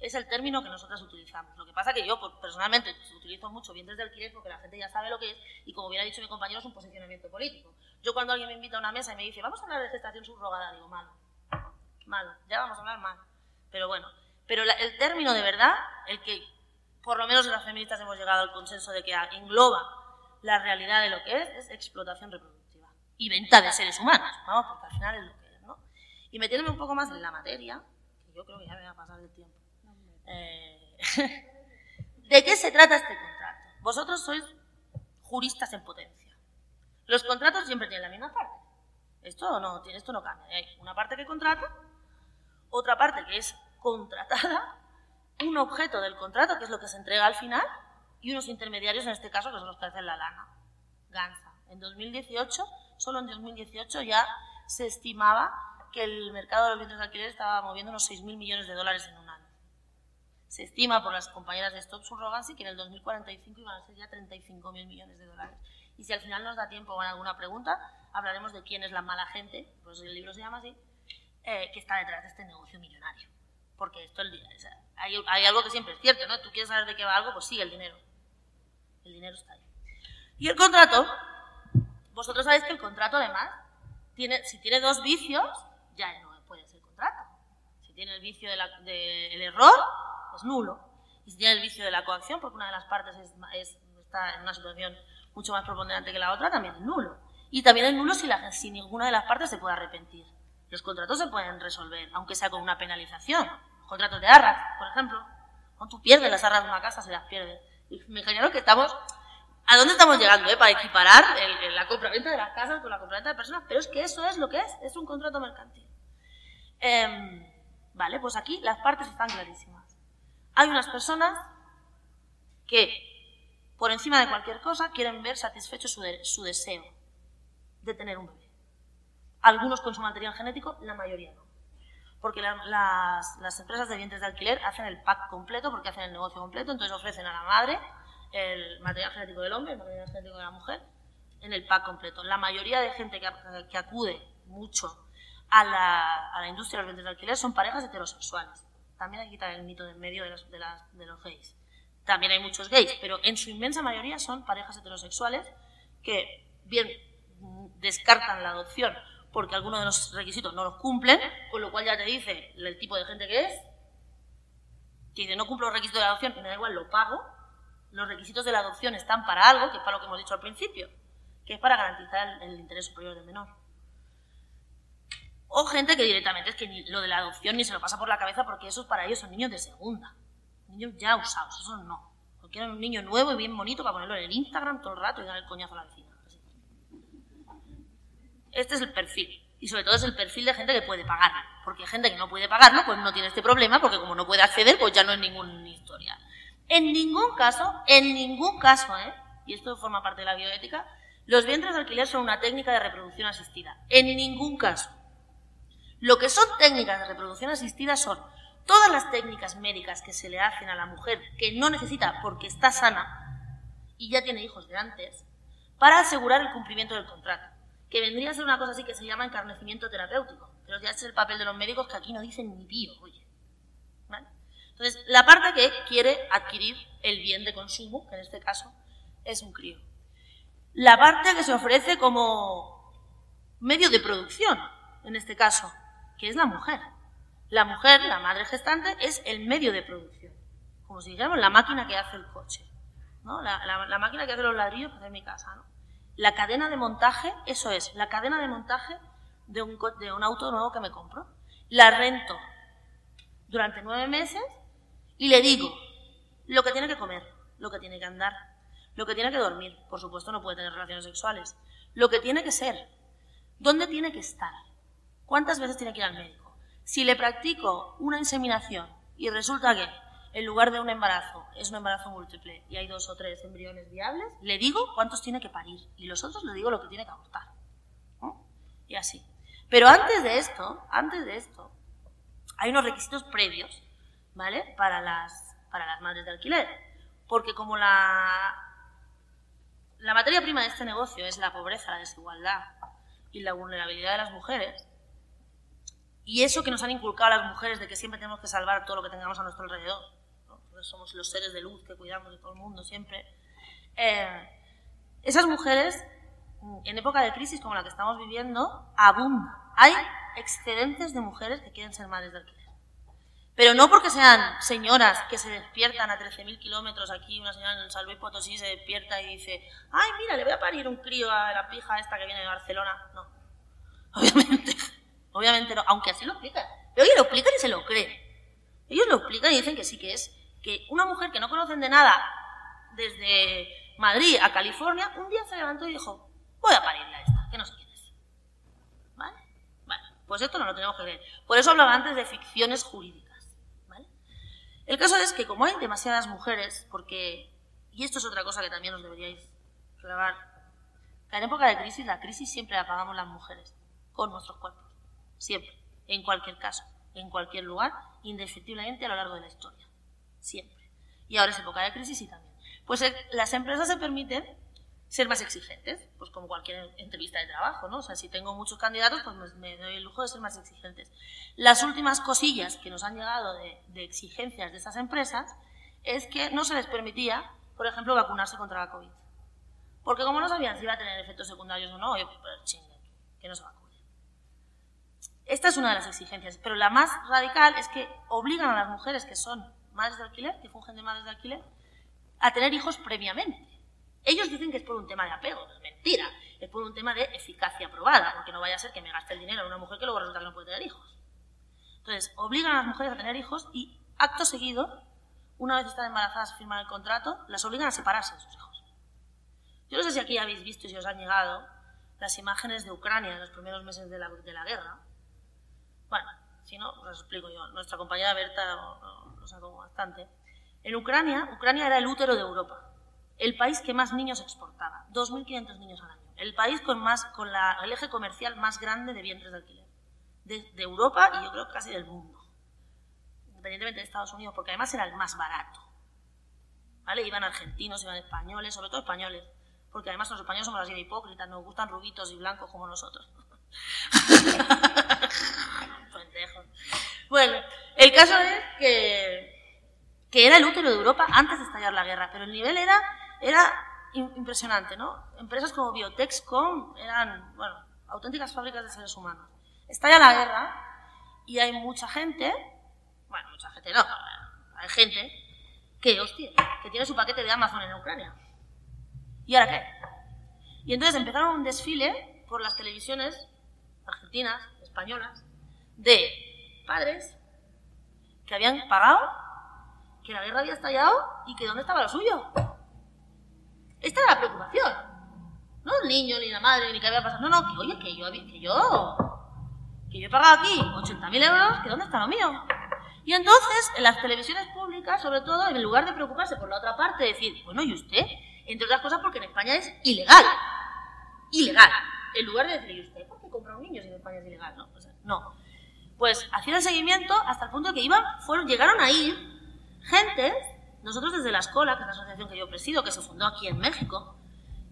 es el término que nosotras utilizamos. Lo que pasa que yo pues, personalmente utilizo mucho bien desde alquiler porque la gente ya sabe lo que es y como hubiera dicho mi compañero es un posicionamiento político. Yo cuando alguien me invita a una mesa y me dice vamos a hablar de gestación subrogada, digo malo, malo, ya vamos a hablar mal. Pero bueno, pero el término de verdad, el que por lo menos las feministas hemos llegado al consenso de que engloba la realidad de lo que es, es explotación reproductiva y venta de seres humanos, vamos, porque al final es lo que es, ¿no? Y metiéndome un poco más en la materia, que yo creo que ya me va a pasar el tiempo. Eh, ¿De qué se trata este contrato? Vosotros sois juristas en potencia. Los contratos siempre tienen la misma parte. Esto no, esto no cambia. Hay una parte que contrata, otra parte que es contratada, un objeto del contrato, que es lo que se entrega al final, y unos intermediarios, en este caso, que son los que hacen la lana. Ganza. En 2018, solo en 2018 ya se estimaba que el mercado de los bienes de alquiler estaba moviendo unos 6.000 millones de dólares en un año. Se estima por las compañeras de Stop Surrogacy que en el 2045 iban a ser ya 35.000 millones de dólares. Y si al final nos da tiempo o alguna pregunta, hablaremos de quién es la mala gente, pues el libro se llama así, eh, que está detrás de este negocio millonario. Porque esto el, hay, hay, algo que siempre es cierto, ¿no? Tú quieres saber de qué va algo, pues sigue el dinero. El dinero está ahí. Y el contrato, vosotros sabéis que el contrato además, tiene, si tiene dos vicios, ya no puede ser contrato. Si tiene el vicio del de error, es nulo. Y si tiene el vicio de la coacción, porque una de las partes está en una situación mucho más preponderante que la otra, también es nulo. Y también es nulo si, la, si ninguna de las partes se puede arrepentir. Los contratos se pueden resolver, aunque sea con una penalización. Contratos de arras, por ejemplo. Cuando tú pierdes las arras de una casa, se las pierdes. Y me imagino que estamos... ¿A dónde estamos llegando, eh? Para equiparar el, la compraventa de las casas con la compraventa de personas. Pero es que eso es lo que es. Es un contrato mercantil. Em, vale, pues aquí las partes están clarísimas. Hay unas personas que, por encima de cualquier cosa, quieren ver satisfecho su, deseo de tener un bebé. Algunos con su material genético, la mayoría no. Porque las, empresas de vientres de alquiler hacen el pack completo, porque hacen el negocio completo, entonces ofrecen a la madre el material genético del hombre, el material genético de la mujer, en el pack completo. La mayoría de gente que, acude mucho a la, a la industria de los vientres de alquiler son parejas heterosexuales también hay que quitar el mito del medio de los, de, de los gays. También hay muchos gays, pero en su inmensa mayoría son parejas heterosexuales que bien descartan la adopción porque algunos de los requisitos no los cumplen, con lo cual ya te dice el tipo de gente que es, que dice no cumplo los requisitos de adopción y me da igual, lo pago. Los requisitos de la adopción están para algo, que es para lo que hemos dicho al principio, que es para garantizar el interés superior del menor. O gente que directamente es que lo de la adopción ni se lo pasa por la cabeza porque esos para ellos son niños de segunda. Niños ya usados, eso no. Porque quieren un niño nuevo y bien bonito para ponerlo en el Instagram todo el rato y dar el coñazo a la vecina. Este es el perfil. Y sobre todo es el perfil de gente que puede pagarlo. Porque gente que no puede pagarlo, pues no tiene este problema, porque como no puede acceder, pues ya no es ninguna historia. En ningún caso, en ningún caso, ¿eh? y esto forma parte de la bioética, los vientres de alquiler son una técnica de reproducción asistida. En ningún caso. Lo que son técnicas de reproducción asistida son todas las técnicas médicas que se le hacen a la mujer que no necesita porque está sana y ya tiene hijos de antes, para asegurar el cumplimiento del contrato, que vendría a ser una cosa así que se llama encarnecimiento terapéutico, pero ya es el papel de los médicos que aquí no dicen ni pío, oye. Entonces, la parte que quiere adquirir el bien de consumo, que en este caso es un crío. La parte que se ofrece como medio de producción, en este caso, que es la mujer. La mujer, la madre gestante, es el medio de producción. Como si dijéramos la máquina que hace el coche. ¿no? La, máquina que hace los ladrillos para hacer mi casa. La cadena de montaje, eso es, la cadena de montaje de un, de un auto nuevo que me compro. La rento durante nueve meses y le digo lo que tiene que comer, lo que tiene que andar, lo que tiene que dormir. Por supuesto, no puede tener relaciones sexuales. Lo que tiene que ser, dónde tiene que estar, ¿Cuántas veces tiene que ir al médico? Si le practico una inseminación y resulta que en lugar de un embarazo, es un embarazo múltiple y hay dos o tres embriones viables, le digo cuántos tiene que parir y los otros le digo lo que tiene que abortar. Y así. Pero antes de esto, antes de esto, hay unos requisitos previos, ¿vale? Para las, para las madres de alquiler. Porque como la, la materia prima de este negocio es la pobreza, la desigualdad y la vulnerabilidad de las mujeres, y eso que nos han inculcado las mujeres de que siempre tenemos que salvar todo lo que tengamos a nuestro alrededor, somos los seres de luz que cuidamos de todo el mundo siempre, eh, esas mujeres en época de crisis como la que estamos viviendo abundan. Hay excedentes de mujeres que quieren ser madres de alquiler. Pero no porque sean señoras que se despiertan a 13.000 kilómetros aquí, una señora en San Luis Potosí se despierta y dice, ay, mira, le voy a parir un crío a la pija esta que viene de Barcelona. No, obviamente, obviamente no, aunque así lo explican. Pero ellos lo explican y se lo creen. Ellos lo explican y dicen que sí que es, que una mujer que no conocen de nada desde Madrid a California, un día se levantó y dijo, voy a parirle a esta, que no sé quién. ¿Vale? Bueno, pues esto no lo tenemos que ver. Por eso hablaba antes de ficciones jurídicas. El caso es que como hay demasiadas mujeres, porque, y esto es otra cosa que también os deberíais grabar, que en época de crisis, la crisis siempre la pagamos las mujeres, con nuestros cuerpos, siempre, en cualquier caso, en cualquier lugar, indefectiblemente a lo largo de la historia, siempre. Y ahora es época de crisis y también. Pues eh, las empresas se permiten ser más exigentes, pues como cualquier entrevista de trabajo, ¿no? O sea, si tengo muchos candidatos, pues me, doy el lujo de ser más exigentes. Las últimas cosillas que nos han llegado de, exigencias de estas empresas es que no se les permitía, por ejemplo, vacunarse contra la COVID. Porque como no sabían si iba a tener efectos secundarios o no, yo, pues, chingue, que no se vacune. Esta es una de las exigencias, pero la más radical es que obligan a las mujeres que son madres de alquiler, que fungen de madres de alquiler, a tener hijos previamente. Ellos dicen que es por un tema de apego, es mentira, es por un tema de eficacia probada, porque no vaya a ser que me gaste el dinero en una mujer que luego resulta que no puede tener hijos. Entonces, obligan a las mujeres a tener hijos y, acto seguido, una vez están embarazadas y firman el contrato, las obligan a separarse de sus hijos. Yo no sé si aquí habéis visto y si os han llegado las imágenes de Ucrania en los primeros meses de la, de la guerra. Bueno, si no, os explico yo. Nuestra compañera Berta lo, sacó bastante. En Ucrania, Ucrania era el útero de Europa el país que más niños exportaba, 2.500 niños al año. El país con, más, con la, el eje comercial más grande de vientres de alquiler, de, Europa y yo creo casi del mundo, independientemente de Estados Unidos, porque además era el más barato. ¿Vale? Iban argentinos, iban españoles, sobre todo españoles, porque además los españoles somos así de hipócritas, nos gustan rubitos y blancos como nosotros. Bueno, el caso es que, que era el útero de Europa antes de estallar la guerra, pero el nivel era era impresionante, ¿no? Empresas como Biotexcom eran, bueno, auténticas fábricas de seres humanos. Estalla la guerra y hay mucha gente, bueno, mucha gente no, hay gente que, hostia, que tiene su paquete de Amazon en Ucrania. ¿Y ahora qué? Y entonces empezaron un desfile por las televisiones argentinas, españolas, de padres que habían pagado, que la guerra había estallado y que dónde estaba lo suyo. Esta era la preocupación. No el niño, ni la madre, ni qué había pasado. No, no, que oye, que yo, que yo, que yo he pagado aquí 80.000 euros, que dónde está lo mío. Y entonces, en las televisiones públicas, sobre todo, en lugar de preocuparse por la otra parte, decir, bueno, ¿y usted? Entre otras cosas porque en España es ilegal. Ilegal. En lugar de decir, ¿y usted compra un niño si en España es ilegal? No, no. Pues hacían el seguimiento hasta el punto que iban, fueron, llegaron a ir gente nosotros desde la Escola, que es la asociación que yo presido, que se fundó aquí en México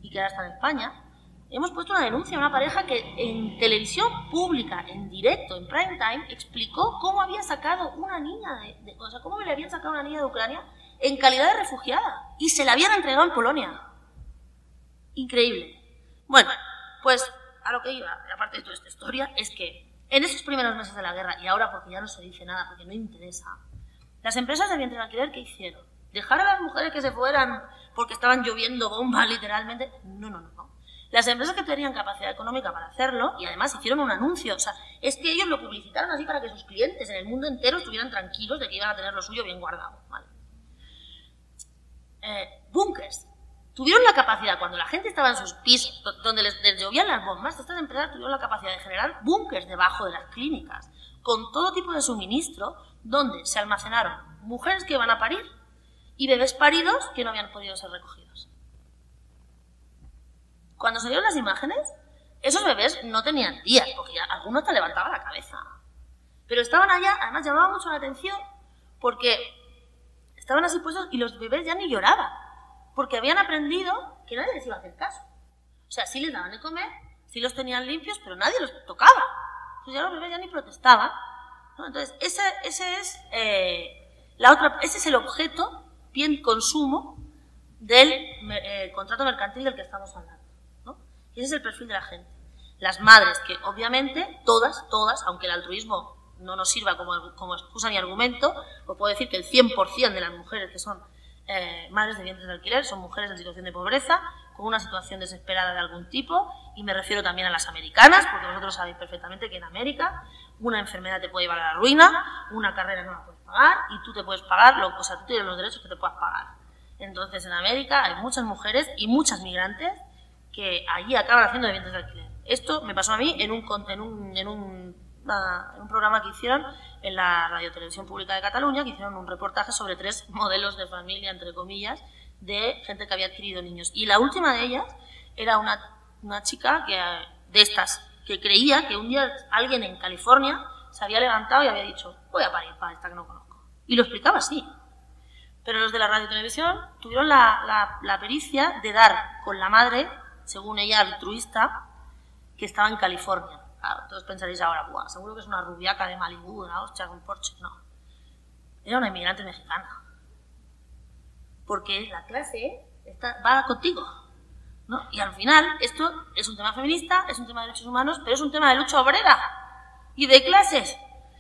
y que ahora está en España, hemos puesto una denuncia a una pareja que en televisión pública, en directo, en prime time, explicó cómo había sacado una niña, de, o sea, cómo le habían sacado una niña de Ucrania en calidad de refugiada y se la habían entregado en Polonia. Increíble. Bueno, pues a lo que iba, aparte de toda esta historia, es que en esos primeros meses de la guerra, y ahora porque ya no se dice nada, porque no interesa, las empresas de vientre de alquiler, ¿qué hicieron? dejar a las mujeres que se fueran porque estaban lloviendo bombas literalmente. No, no, no. Las empresas que tenían capacidad económica para hacerlo y además hicieron un anuncio, o sea, es que ellos lo publicitaron así para que sus clientes en el mundo entero estuvieran tranquilos de que iban a tener lo suyo bien guardado. ¿vale? Eh, bunkers. Tuvieron la capacidad, cuando la gente estaba en sus pisos, donde les, llovían las bombas, estas empresas tuvieron la capacidad de generar búnkers debajo de las clínicas, con todo tipo de suministro, donde se almacenaron mujeres que iban a parir y bebés paridos que no habían podido ser recogidos. Cuando salieron las imágenes, esos bebés no tenían días, porque ya algunos te levantaban la cabeza. Pero estaban allá, además llamaba mucho la atención, porque estaban así puestos y los bebés ya ni lloraban, porque habían aprendido que nadie les iba a hacer caso. O sea, sí les daban de comer, sí los tenían limpios, pero nadie los tocaba. Entonces ya los bebés ya ni protestaban. Entonces, ese, ese es eh, la otra, ese es el objeto, bien consumo, del eh, contrato mercantil del que estamos hablando. ¿no? Y ese es el perfil de la gente. Las madres, que obviamente todas, todas, aunque el altruismo no nos sirva como, como excusa ni argumento, os puedo decir que el 100% de las mujeres que son eh, madres de vientres de alquiler son mujeres en situación de pobreza, con una situación desesperada de algún tipo, y me refiero también a las americanas, porque vosotros sabéis perfectamente que en América una enfermedad te puede llevar a la ruina, una carrera no la puedes pagar, y tú te puedes pagar, lo, o sea, tú tienes los derechos que te puedas pagar. Entonces, en América hay muchas mujeres y muchas migrantes que allí acaban haciendo de vientres de alquiler. Esto me pasó a mí en un, en un, en un, en un programa que hicieron en la Radio Televisión Pública de Cataluña, que hicieron un reportaje sobre tres modelos de familia, entre comillas, de gente que había adquirido niños. Y la última de ellas era una, una chica que, de estas que creía que un día alguien en California se había levantado y había dicho, voy a parir para esta que no conozco. Y lo explicaba así. Pero los de la radio televisión tuvieron la, la, pericia de dar con la madre, según ella altruista, que estaba en California. Claro, todos pensaréis ahora, seguro que es una rubiaca de Malibu, una hostia con Porsche. No. Era una inmigrante mexicana porque la clase está, va contigo. ¿no? Y al final, esto es un tema feminista, es un tema de derechos humanos, pero es un tema de lucha obrera y de clases.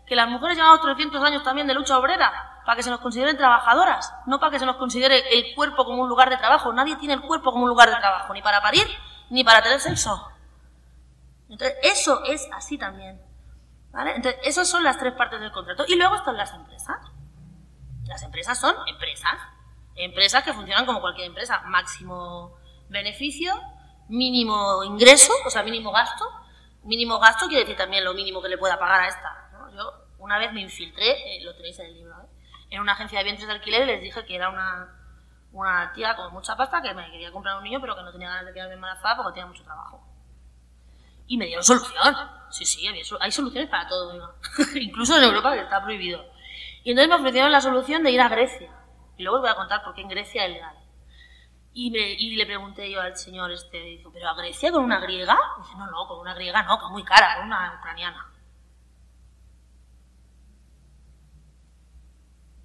Que las mujeres llevamos 300 años también de lucha obrera, para que se nos consideren trabajadoras, no para que se nos considere el cuerpo como un lugar de trabajo. Nadie tiene el cuerpo como un lugar de trabajo, ni para parir, ni para tener sexo. Entonces, eso es así también. ¿Vale? Entonces, esas son las tres partes del contrato. Y luego están las empresas. Las empresas son empresas Empresas que funcionan como cualquier empresa, máximo beneficio, mínimo ingreso, o sea, mínimo gasto. Mínimo gasto quiere decir también lo mínimo que le pueda pagar a esta. Yo una vez me infiltré, eh, lo tenéis en el libro, ¿eh? en una agencia de vientres de alquiler les dije que era una, una tía con mucha pasta que me quería comprar un niño pero que no tenía ganas de quedarme embarazada porque tenía mucho trabajo. Y me dieron solución. Sí, sí, hay soluciones para todo, incluso en Europa que está prohibido. Y entonces me ofrecieron la solución de ir a Grecia. Y luego os voy a contar por qué en Grecia es legal. Y, le pregunté yo al señor este, dijo, ¿pero a Grecia con una griega? dice, no, no, con una griega no, que es muy cara, con una ucraniana.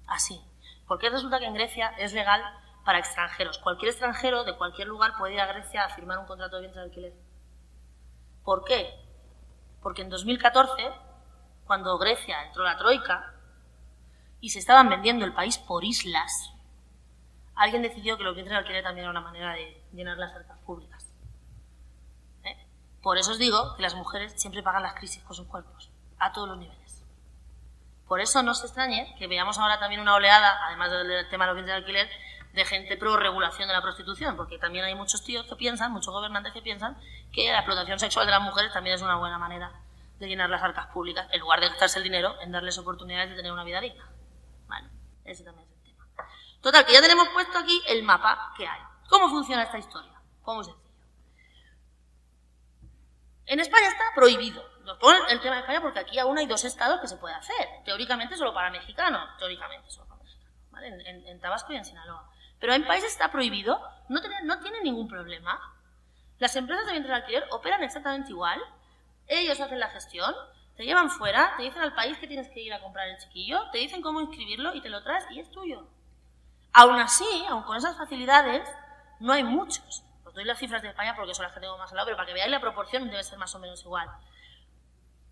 Así. Porque resulta que en Grecia es legal para extranjeros. Cualquier extranjero de cualquier lugar puede ir a Grecia a firmar un contrato de vientre de alquiler. ¿Por qué? Porque en 2014, cuando Grecia entró la Troika, y se estaban vendiendo el país por islas, alguien decidió que los vientres de alquiler también era una manera de llenar las arcas públicas. ¿Eh? Por eso os digo que las mujeres siempre pagan las crisis con sus cuerpos, a todos los niveles. Por eso no se extrañe que veamos ahora también una oleada, además del tema de los vientres de alquiler, de gente pro regulación de la prostitución, porque también hay muchos tíos que piensan, muchos gobernantes que piensan que la explotación sexual de las mujeres también es una buena manera de llenar las arcas públicas, en lugar de gastarse el dinero en darles oportunidades de tener una vida digna. Vale, ese también es el tema. Total, que ya tenemos puesto aquí el mapa que hay. ¿Cómo funciona esta historia? Pues sencillo. En España está prohibido. Nos ponen el tema de España porque aquí aún hay dos estados que se puede hacer. Teóricamente solo para mexicanos. Teóricamente solo para mexicanos. ¿vale? En, Tabasco y en Sinaloa. Pero en países está prohibido. No tiene, no tiene ningún problema. Las empresas de vientre de alquiler operan exactamente igual. Ellos hacen la gestión te llevan fuera, te dicen al país que tienes que ir a comprar el chiquillo, te dicen cómo inscribirlo y te lo traes y es tuyo. Aún así, aun con esas facilidades, no hay muchos. Os doy las cifras de España porque son las que tengo más al lado, pero para que veáis la proporción debe ser más o menos igual.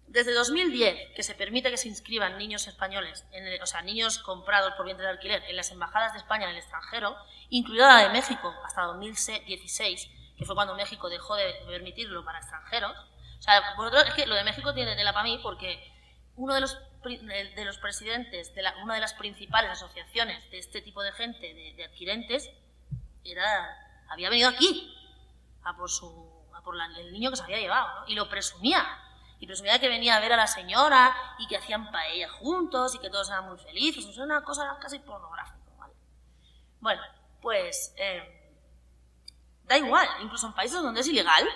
Desde 2010, que se permite que se inscriban niños españoles, o sea, niños comprados por vientre de alquiler en las embajadas de España en el extranjero, incluida la de México hasta 2016, que fue cuando México dejó de permitirlo para extranjeros, o sea, es que lo de México tiene tela para mí porque uno de los, de los presidentes de una de las principales asociaciones de este tipo de gente, de, adquirentes, era, había venido aquí a por, su, a por el niño que se había llevado ¿no? y lo presumía. Y presumía que venía a ver a la señora y que hacían paella juntos y que todos eran muy felices. Eso es una cosa casi pornográfica, ¿vale? Bueno, pues eh, da igual, incluso en países donde es ilegal,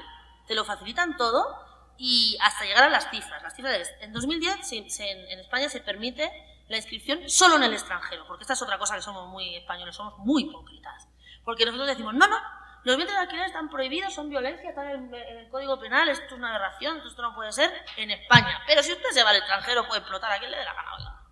te lo facilitan todo y hasta llegar a las cifras. Las cifras es, en 2010 en España se permite la inscripción solo en el extranjero, porque esta es otra cosa que somos muy españoles, somos muy hipócritas. Porque nosotros decimos, no, no, los vientres de alquiler están prohibidos, son violencia, están en, el Código Penal, esto es una aberración, esto no puede ser en España. Pero si usted se va al extranjero, puede explotar a quien le dé la gana.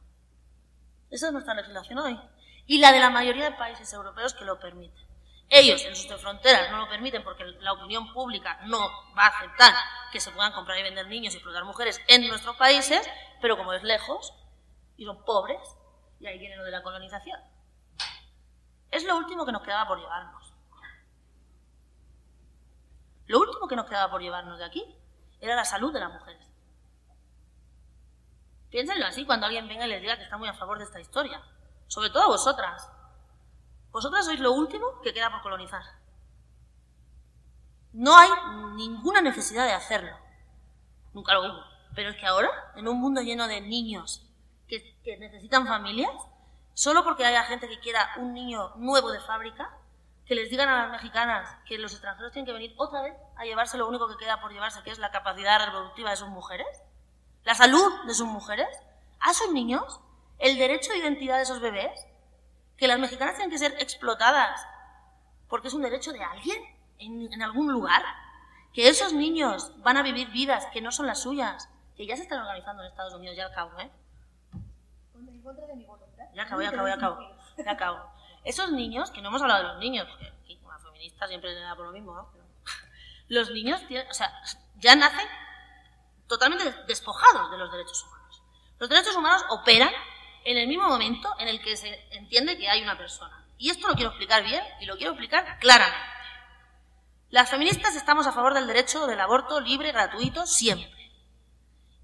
Esa es nuestra legislación hoy. Y la de la mayoría de países europeos que lo permiten. Ellos en sus fronteras no lo permiten porque la opinión pública no va a aceptar que se puedan comprar y vender niños y explotar mujeres en nuestros países, pero como es lejos y son pobres, y ahí viene lo de la colonización. Es lo último que nos quedaba por llevarnos. Lo último que nos quedaba por llevarnos de aquí era la salud de las mujeres. Piénsenlo así cuando alguien venga y les diga que está muy a favor de esta historia. Sobre todo vosotras. Vosotras sois lo último que queda por colonizar. No hay ninguna necesidad de hacerlo. Nunca lo hubo. Pero es que ahora, en un mundo lleno de niños que, que necesitan familias, solo porque haya gente que quiera un niño nuevo de fábrica, que les digan a las mexicanas que los extranjeros tienen que venir otra vez a llevarse lo único que queda por llevarse, que es la capacidad reproductiva de sus mujeres, la salud de sus mujeres, a sus niños, el derecho de identidad de esos bebés, que las mexicanas tienen que ser explotadas porque es un derecho de alguien en, algún lugar, que esos niños van a vivir vidas que no son las suyas, que ya se están organizando en Estados Unidos, ya acabo, ¿eh? Ya acabo, ya acabo, ya acabo, ya acabo. Esos niños, que no hemos hablado de los niños, porque aquí como feminista siempre le da por lo mismo, ¿no? los niños o sea, ya nacen totalmente despojados de los derechos humanos. Los derechos humanos operan en el mismo momento en el que se entiende que hay una persona. Y esto lo quiero explicar bien y lo quiero explicar claramente. Las feministas estamos a favor del derecho del aborto libre, gratuito, siempre.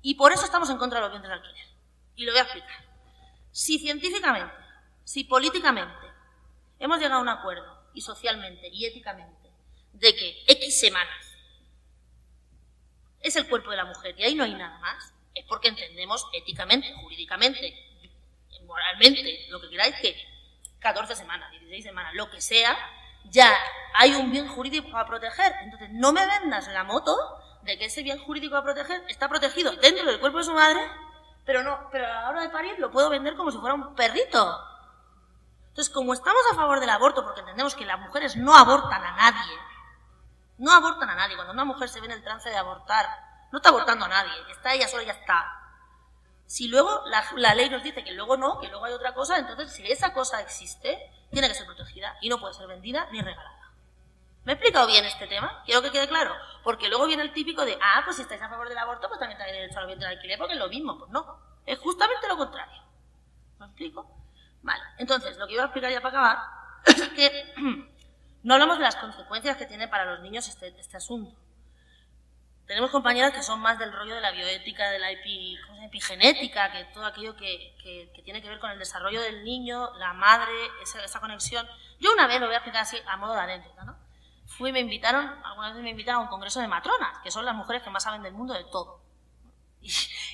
Y por eso estamos en contra de los vientres de alquiler. Y lo voy a explicar. Si científicamente, si políticamente, hemos llegado a un acuerdo, y socialmente y éticamente, de que X semanas es el cuerpo de la mujer y ahí no hay nada más, es porque entendemos éticamente, jurídicamente, moralmente, lo que queráis, que 14 semanas, 16 semanas, lo que sea, ya hay un bien jurídico a proteger. Entonces, no me vendas la moto de que ese bien jurídico a proteger está protegido dentro del cuerpo de su madre, pero no, pero a la hora de parir lo puedo vender como si fuera un perrito. Entonces, como estamos a favor del aborto, porque entendemos que las mujeres no abortan a nadie, no abortan a nadie. Cuando una mujer se ve en el trance de abortar, no está abortando a nadie, está ella sola y ya está. Si luego la, ley nos dice que luego no, que luego hay otra cosa, entonces si esa cosa existe, tiene que ser protegida y no puede ser vendida ni regalada. ¿Me he explicado bien este tema? Quiero que quede claro. Porque luego viene el típico de, ah, pues si estáis a favor del aborto, pues también tenéis derecho al vientre de alquiler, porque es lo mismo. Pues no, es justamente lo contrario. ¿Me explico? Vale, entonces, lo que iba a explicar ya para acabar es que no hablamos de las consecuencias que tiene para los niños este, este asunto. Tenemos compañeras que son más del rollo de la bioética, de la epigenética, que todo aquello que, que, tiene que ver con el desarrollo del niño, la madre, esa, esa, conexión. Yo una vez lo voy a explicar así, a modo de anécdota, ¿no? Fui, me invitaron, alguna vez me invitaron a un congreso de matronas, que son las mujeres que más saben del mundo de todo. Y,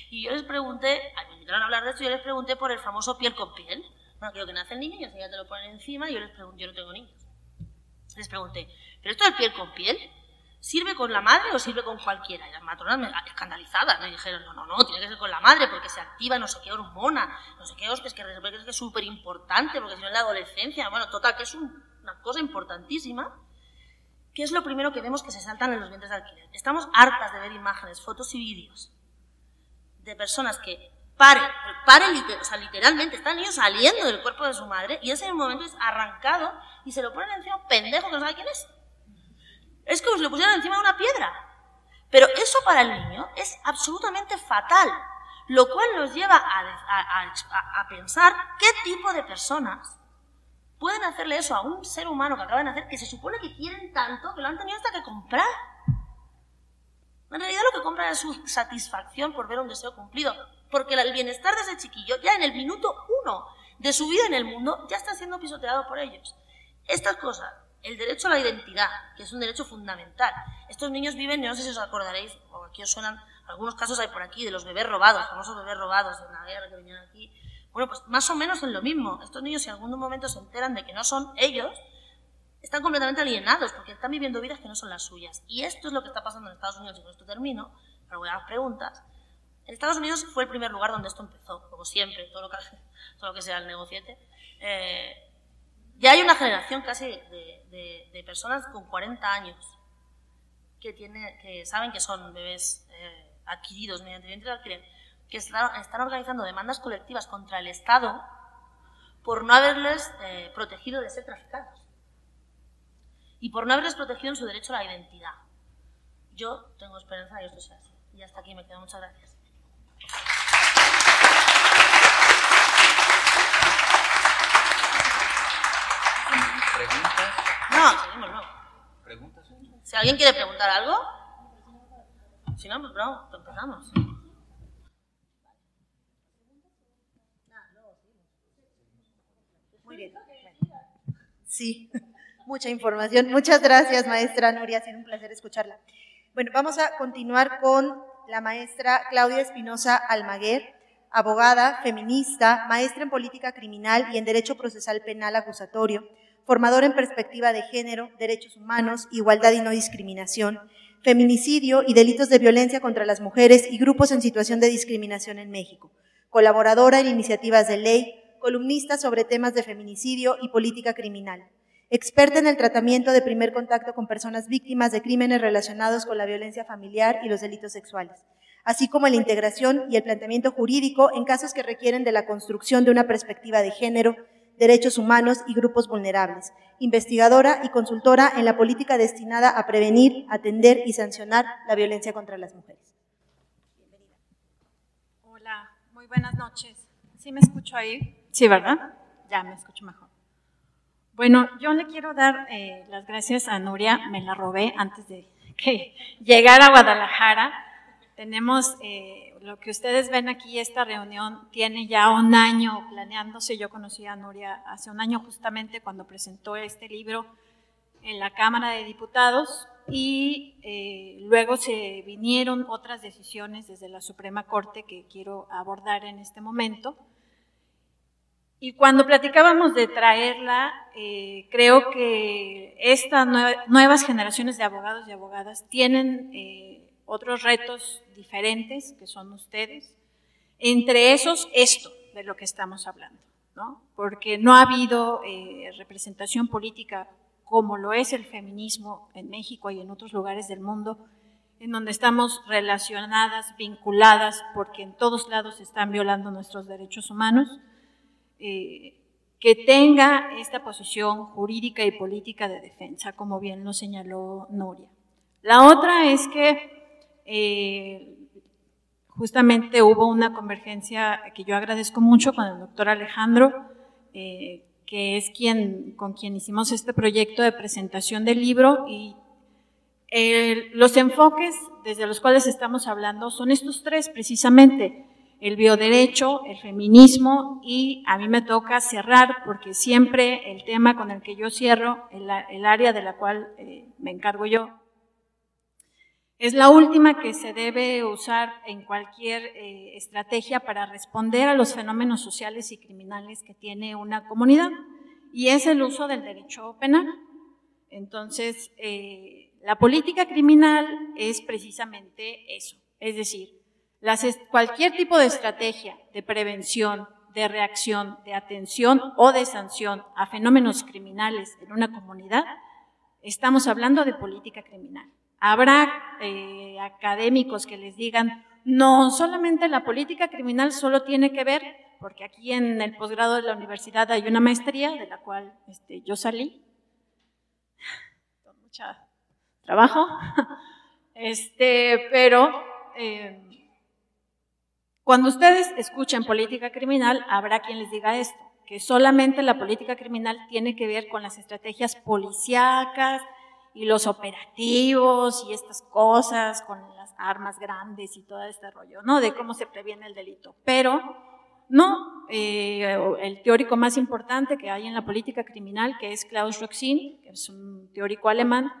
y yo les pregunté, me invitaron a hablar de esto, yo les pregunté por el famoso piel con piel bueno, quiero que nace el niño y ya te lo ponen encima y yo les pregunté, yo no tengo niños. Les pregunté, ¿pero esto de piel con piel sirve con la madre o sirve con cualquiera? Y las matronas me, escandalizadas me dijeron, no, no, no, tiene que ser con la madre porque se activa no sé qué hormona, no sé qué es que es súper importante porque si no en la adolescencia, bueno, total, que es una cosa importantísima. ¿Qué es lo primero que vemos que se saltan en los vientres de alquiler? Estamos hartas de ver imágenes, fotos y vídeos de personas que pare, pare o sea, literalmente, está el niño saliendo del cuerpo de su madre y ese momento es arrancado y se lo ponen encima un pendejo que no sabe quién es. Es como si lo pusieran encima de una piedra. Pero eso para el niño es absolutamente fatal, lo cual nos lleva a, a pensar qué tipo de personas pueden hacerle eso a un ser humano que acaba de nacer, que se supone que quieren tanto que lo han tenido hasta que comprar. En realidad lo que compran es su satisfacción por ver un deseo cumplido porque el bienestar de ese chiquillo, ya en el minuto uno de su vida en el mundo, ya está siendo pisoteado por ellos. Estas cosas el derecho a la identidad, que es un derecho fundamental. Estos niños viven, no sé si os acordaréis, o aquí os suenan algunos casos hay por aquí de los bebés robados, famosos bebés robados de la guerra que venían aquí. Bueno, pues más o menos en lo mismo. Estos niños, si en algún momento se enteran de que no son ellos, están completamente alienados porque están viviendo vidas que no son las suyas. Y esto es lo que está pasando en Estados Unidos, y con esto termino, para voy a las preguntas. En Estados Unidos fue el primer lugar donde esto empezó, como siempre, todo lo que, todo lo que sea el negociete. Eh, ya hay una generación casi de, personas con 40 años que, tiene, que saben que son bebés eh, adquiridos mediante vientre de alquiler, que están, organizando demandas colectivas contra el Estado por no haberles eh, protegido de ser traficados y por no haberles protegido en su derecho a la identidad. Yo tengo esperanza de que esto sea así. Y hasta aquí me quedo. Muchas gracias. ¿Preguntas? No, seguimos, no. ¿Preguntas? Si alguien quiere preguntar algo, si no, pues no, empezamos. Muy bien. Sí, mucha información. Muchas gracias, maestra Nuria. Ha sido un placer escucharla. Bueno, vamos a continuar con la maestra Claudia Espinosa Almaguer, abogada, feminista, maestra en política criminal y en derecho procesal penal acusatorio, formadora en perspectiva de género, derechos humanos, igualdad y no discriminación, feminicidio y delitos de violencia contra las mujeres y grupos en situación de discriminación en México, colaboradora en iniciativas de ley, columnista sobre temas de feminicidio y política criminal, experta en el tratamiento de primer contacto con personas víctimas de crímenes relacionados con la violencia familiar y los delitos sexuales, así como la integración y el planteamiento jurídico en casos que requieren de la construcción de una perspectiva de género derechos humanos y grupos vulnerables, investigadora y consultora en la política destinada a prevenir, atender y sancionar la violencia contra las mujeres. Bienvenida. Hola, muy buenas noches. ¿Sí me escucho ahí? Sí, ¿verdad? Ya me escucho mejor. Bueno, yo le quiero dar eh, las gracias a Nuria, me la robé antes de que llegara a Guadalajara. Tenemos eh, lo que ustedes ven aquí, esta reunión tiene ya un año planeándose. Yo conocí a Nuria hace un año justamente cuando presentó este libro en la Cámara de Diputados y eh, luego se vinieron otras decisiones desde la Suprema Corte que quiero abordar en este momento. Y cuando platicábamos de traerla, eh, creo que estas nuevas generaciones de abogados y abogadas tienen eh, otros retos diferentes que son ustedes. Entre esos, esto de lo que estamos hablando, ¿no? Porque no ha habido eh, representación política como lo es el feminismo en México y en otros lugares del mundo, en donde estamos relacionadas, vinculadas, porque en todos lados se están violando nuestros derechos humanos, eh, que tenga esta posición jurídica y política de defensa, como bien lo señaló Nuria. La otra es que eh, justamente hubo una convergencia que yo agradezco mucho con el doctor Alejandro, eh, que es quien, con quien hicimos este proyecto de presentación del libro y los enfoques desde los cuales estamos hablando son estos tres precisamente, el bioderecho, el feminismo y a mí me toca cerrar porque siempre el tema con el que yo cierro, el, área de la cual eh, me encargo yo, es la última que se debe usar en cualquier eh, estrategia para responder a los fenómenos sociales y criminales que tiene una comunidad, y es el uso del derecho penal. Entonces, eh, la política criminal es precisamente eso, es decir, cualquier tipo de estrategia de prevención, de reacción, de atención o de sanción a fenómenos criminales en una comunidad, estamos hablando de política criminal. Habrá eh, académicos que les digan, no, solamente la política criminal solo tiene que ver, porque aquí en el posgrado de la universidad hay una maestría de la cual este, yo salí, con mucho trabajo, este, pero eh, cuando ustedes escuchen política criminal, habrá quien les diga esto, que solamente la política criminal tiene que ver con las estrategias policíacas, y los operativos y estas cosas con las armas grandes y todo este rollo, ¿no? De cómo se previene el delito. Pero No, eh, el teórico más importante que hay en la política criminal, que es Klaus Roxin, que es un teórico alemán,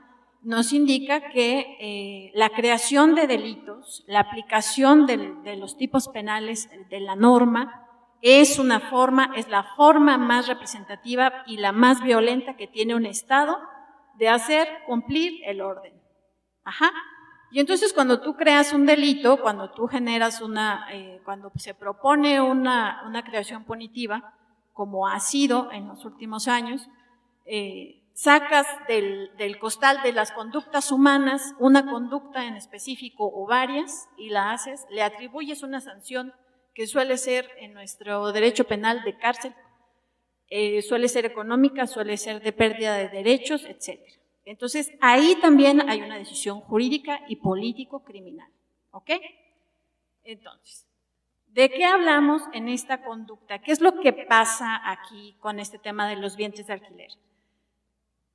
nos indica que eh, la creación de delitos, la aplicación de los tipos penales de la norma, es una forma, es la forma más representativa y la más violenta que tiene un Estado de hacer cumplir el orden. Ajá. Y entonces cuando tú creas un delito, cuando tú generas una, eh, cuando se propone una, una, creación punitiva, como ha sido en los últimos años, eh, sacas del, del, costal de las conductas humanas una conducta en específico o varias y la haces, le atribuyes una sanción que suele ser en nuestro derecho penal de cárcel, eh, suele ser económica, suele ser de pérdida de derechos, etcétera. Entonces, ahí también hay una decisión jurídica y político-criminal. ¿Ok? Entonces, ¿de qué hablamos en esta conducta? ¿Qué es lo que pasa aquí con este tema de los vientres de alquiler?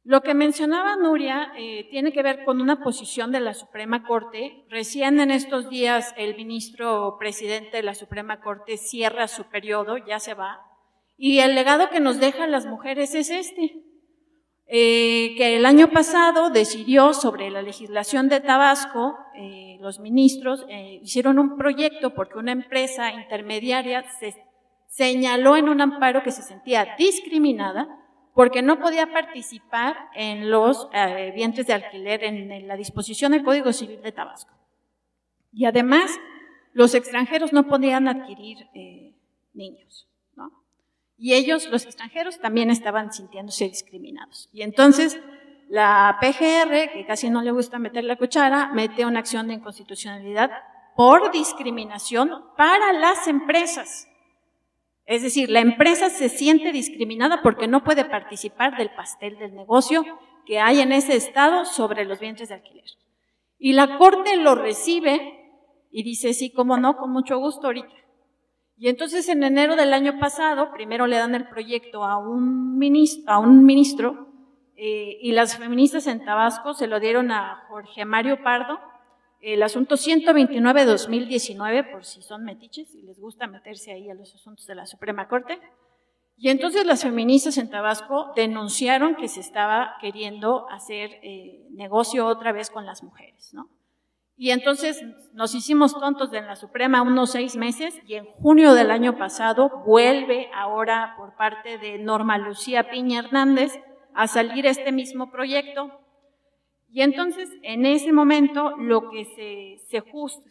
Lo que mencionaba Nuria eh, tiene que ver con una posición de la Suprema Corte. Recién en estos días el ministro presidente de la Suprema Corte cierra su periodo, ya se va, y el legado que nos deja las mujeres es este. Eh, que el año pasado decidió sobre la legislación de Tabasco, eh, los ministros eh, hicieron un proyecto porque una empresa intermediaria se señaló en un amparo que se sentía discriminada porque no podía participar en los vientres de alquiler en, la disposición del Código Civil de Tabasco. Y además, los extranjeros no podían adquirir niños y ellos, los extranjeros, también estaban sintiéndose discriminados. Y entonces la PGR, que casi no le gusta meter la cuchara, mete una acción de inconstitucionalidad por discriminación para las empresas. Es decir, la empresa se siente discriminada porque no puede participar del pastel del negocio que hay en ese estado sobre los vientres de alquiler. Y la Corte lo recibe y dice, sí, cómo no, con mucho gusto ahorita. Y entonces en enero del año pasado, primero le dan el proyecto a un ministro, a un ministro eh, y las feministas en Tabasco se lo dieron a Jorge Mario Pardo, el asunto 129-2019, por si son metiches y les gusta meterse ahí a los asuntos de la Suprema Corte. Y entonces las feministas en Tabasco denunciaron que se estaba queriendo hacer eh, negocio otra vez con las mujeres, ¿no? Y entonces nos hicimos tontos en la Suprema unos seis meses y en junio del año pasado vuelve ahora por parte de Norma Lucía Piña Hernández a salir este mismo proyecto. Y entonces en ese momento lo que se,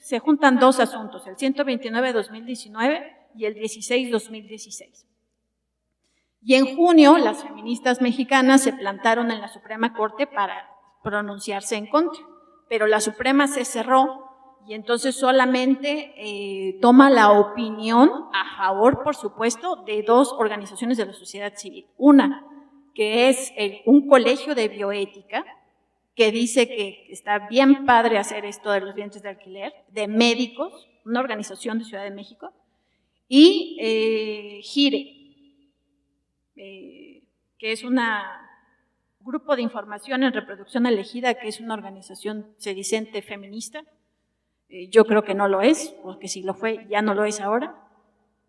se, juntan dos asuntos, el 129-2019 y el 16-2016. Y en junio las feministas mexicanas se plantaron en la Suprema Corte para pronunciarse en contra pero la Suprema se cerró y entonces solamente eh, toma la opinión a favor, por supuesto, de dos organizaciones de la sociedad civil. Una, que es un colegio de bioética, que dice que está bien padre hacer esto de los vientres de alquiler, de médicos, una organización de Ciudad de México, y eh, GIRE, eh, que es una Grupo de Información en Reproducción Elegida, que es una organización sedicente feminista. Eh, yo creo que no lo es, porque si lo fue, ya no lo es ahora.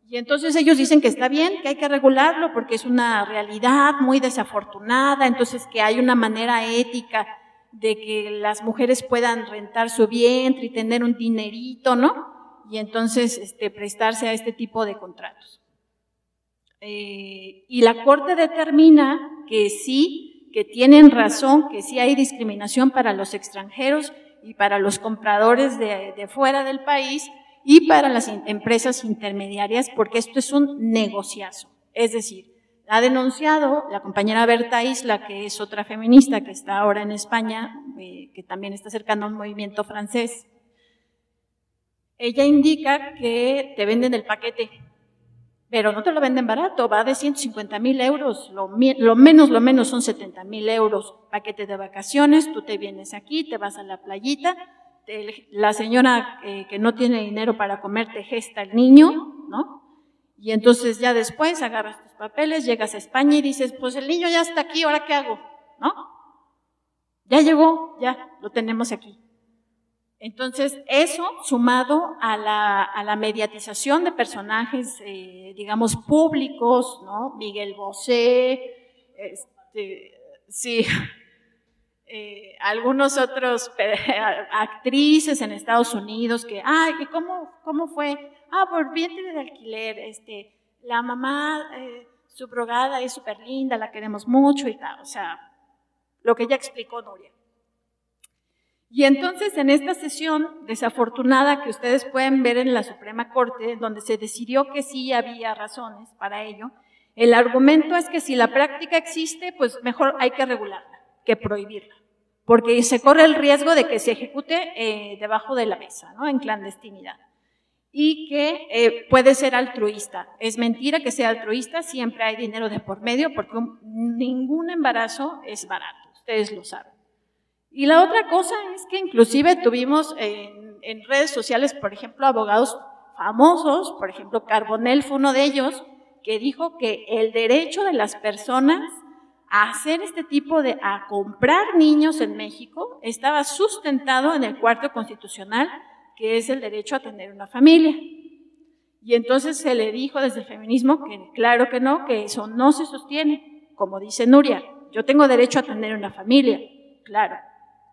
Y entonces ellos dicen que está bien, que hay que regularlo porque es una realidad muy desafortunada, entonces que hay una manera ética de que las mujeres puedan rentar su vientre y tener un dinerito, ¿no? Y entonces este, prestarse a este tipo de contratos. Eh, y la Corte determina que sí que tienen razón, que sí hay discriminación para los extranjeros y para los compradores de, fuera del país y para las empresas intermediarias, porque esto es un negociazo. Es decir, ha denunciado la compañera Berta Isla, que es otra feminista que está ahora en España, eh, que también está cercana a un movimiento francés. Ella indica que te venden el paquete pero no te lo venden barato, va de 150 mil euros, lo, menos, lo menos son 70 mil euros, paquete de vacaciones, tú te vienes aquí, te vas a la playita, la señora eh, que no tiene dinero para comer te gesta el niño, ¿no? Y entonces ya después agarras tus papeles, llegas a España y dices, pues el niño ya está aquí, ¿ahora qué hago? ¿No? Ya llegó, ya, lo tenemos aquí. Entonces, eso sumado a la, mediatización de personajes, eh, digamos, públicos, ¿no? Miguel Bosé, este, sí, eh, algunos otros actrices en Estados Unidos que, ay, ¿cómo, cómo fue? Ah, por vientre de alquiler, este, la mamá eh, subrogada es súper linda, la queremos mucho y tal, o sea, lo que ya explicó Nuria. Y entonces en esta sesión desafortunada que ustedes pueden ver en la Suprema Corte, donde se decidió que sí había razones para ello, el argumento es que si la práctica existe, pues mejor hay que regularla que prohibirla, porque se corre el riesgo de que se ejecute eh, debajo de la mesa, ¿no? en clandestinidad. Y que eh, puede ser altruista. Es mentira que sea altruista, siempre hay dinero de por medio, porque ningún embarazo es barato, ustedes lo saben. Y la otra cosa es que inclusive tuvimos en, redes sociales, por ejemplo, abogados famosos, por ejemplo, Carbonell fue uno de ellos, que dijo que el derecho de las personas a hacer este tipo de, a comprar niños en México, estaba sustentado en el cuarto constitucional, que es el derecho a tener una familia. Y entonces se le dijo desde el feminismo que claro que no, que eso no se sostiene. Como dice Nuria, yo tengo derecho a tener una familia, claro,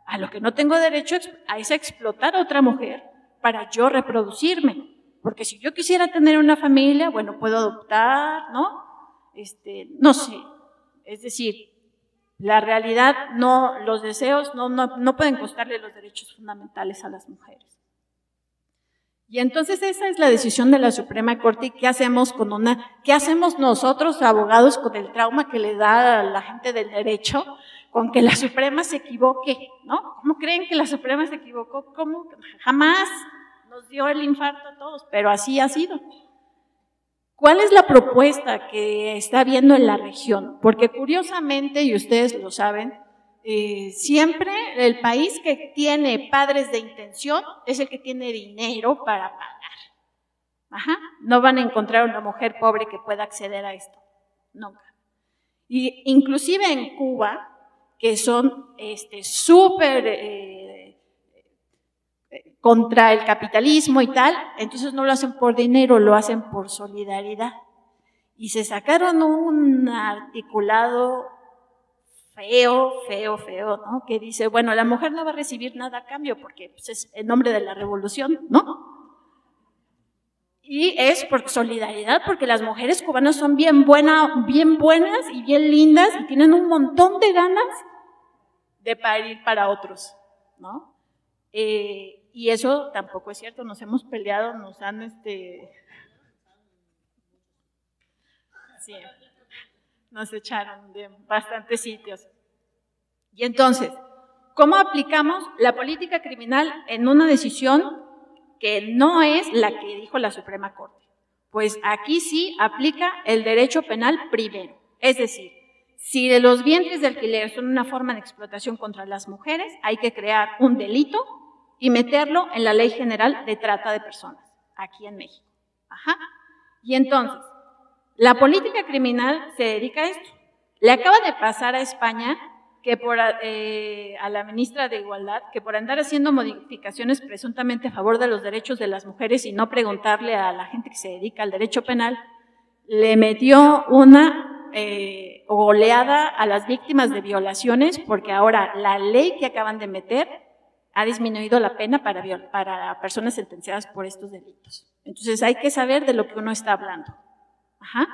a lo que no tengo derecho es a explotar a otra mujer para yo reproducirme. Porque si yo quisiera tener una familia, bueno, puedo adoptar, ¿no? Este, no sé. Es decir, la realidad no, los deseos no, no, no pueden costarle los derechos fundamentales a las mujeres. Y entonces esa es la decisión de la Suprema Corte. ¿Qué hacemos con una, qué hacemos nosotros abogados con el trauma que le da a la gente del derecho con que la Suprema se equivoque, ¿no? ¿Cómo creen que la Suprema se equivocó? ¿Cómo? Jamás nos dio el infarto a todos, pero así ha sido. ¿Cuál es la propuesta que está habiendo en la región? Porque curiosamente, y ustedes lo saben, eh, siempre el país que tiene padres de intención es el que tiene dinero para pagar. Ajá. No van a encontrar una mujer pobre que pueda acceder a esto. Nunca. Y inclusive en Cuba, que son este, súper eh, contra el capitalismo y tal, entonces no lo hacen por dinero, lo hacen por solidaridad. Y se sacaron un articulado feo, feo, feo, ¿no? Que dice, bueno, la mujer no va a recibir nada a cambio porque pues, es en nombre de la revolución, ¿no? Y es por solidaridad, porque las mujeres cubanas son bien, buena, bien buenas y bien lindas y tienen un montón de ganas de parir para otros, ¿no? Eh, y eso tampoco es cierto, nos hemos peleado, nos han, este... Sí, nos echaron de bastantes sitios. Y entonces, ¿cómo aplicamos la política criminal en una decisión que no es la que dijo la Suprema Corte. Pues aquí sí aplica el derecho penal primero. Es decir, si de los vientres de alquiler son una forma de explotación contra las mujeres, hay que crear un delito y meterlo en la Ley General de Trata de Personas, aquí en México. Ajá. Y entonces, la política criminal se dedica a esto. Le acaba de pasar a España que por, eh, a la ministra de Igualdad que por andar haciendo modificaciones presuntamente a favor de los derechos de las mujeres y no preguntarle a la gente que se dedica al derecho penal, le metió una eh, oleada a las víctimas de violaciones porque ahora la ley que acaban de meter ha disminuido la pena para, para personas sentenciadas por estos delitos. Entonces hay que saber de lo que uno está hablando. Ajá.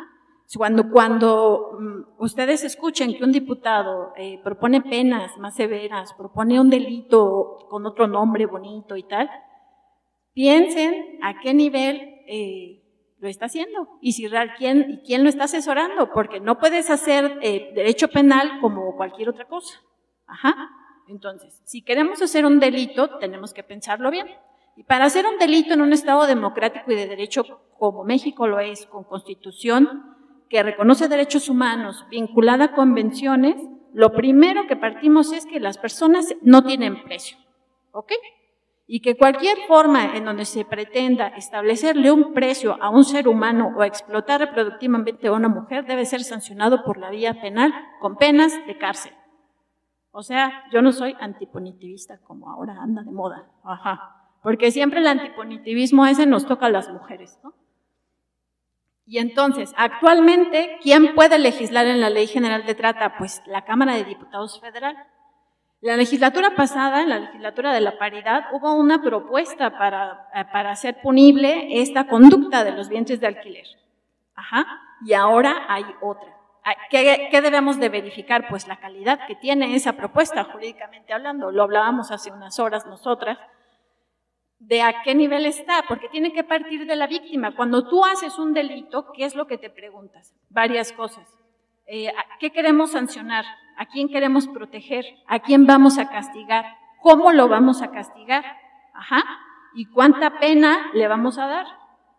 Cuando, cuando mm, ustedes escuchen que un diputado eh, propone penas más severas, propone un delito con otro nombre bonito y tal, piensen a qué nivel eh, lo está haciendo y si quién, quién lo está asesorando, porque no puedes hacer eh, derecho penal como cualquier otra cosa. Entonces, si queremos hacer un delito, tenemos que pensarlo bien. Y para hacer un delito en un Estado democrático y de derecho como México lo es, con constitución, que reconoce derechos humanos vinculada a convenciones, lo primero que partimos es que las personas no tienen precio, ¿ok? Y que cualquier forma en donde se pretenda establecerle un precio a un ser humano o explotar reproductivamente a una mujer debe ser sancionado por la vía penal con penas de cárcel. O sea, yo no soy antipunitivista como ahora anda de moda. Ajá. Porque siempre el antipunitivismo ese nos toca a las mujeres, ¿no? Y entonces, actualmente, ¿quién puede legislar en la Ley General de Trata? Pues la Cámara de Diputados Federal. La legislatura pasada, en la legislatura de la paridad, hubo una propuesta para, eh, para hacer punible esta conducta de los vientres de alquiler. Ajá. Y ahora hay otra. ¿Qué, ¿Qué, debemos de verificar? Pues la calidad que tiene esa propuesta jurídicamente hablando. Lo hablábamos hace unas horas nosotras de a qué nivel está, porque tiene que partir de la víctima. Cuando tú haces un delito, ¿qué es lo que te preguntas? Varias cosas. Eh, ¿Qué queremos sancionar? ¿A quién queremos proteger? ¿A quién vamos a castigar? ¿Cómo lo vamos a castigar? Ajá. ¿Y cuánta pena le vamos a dar?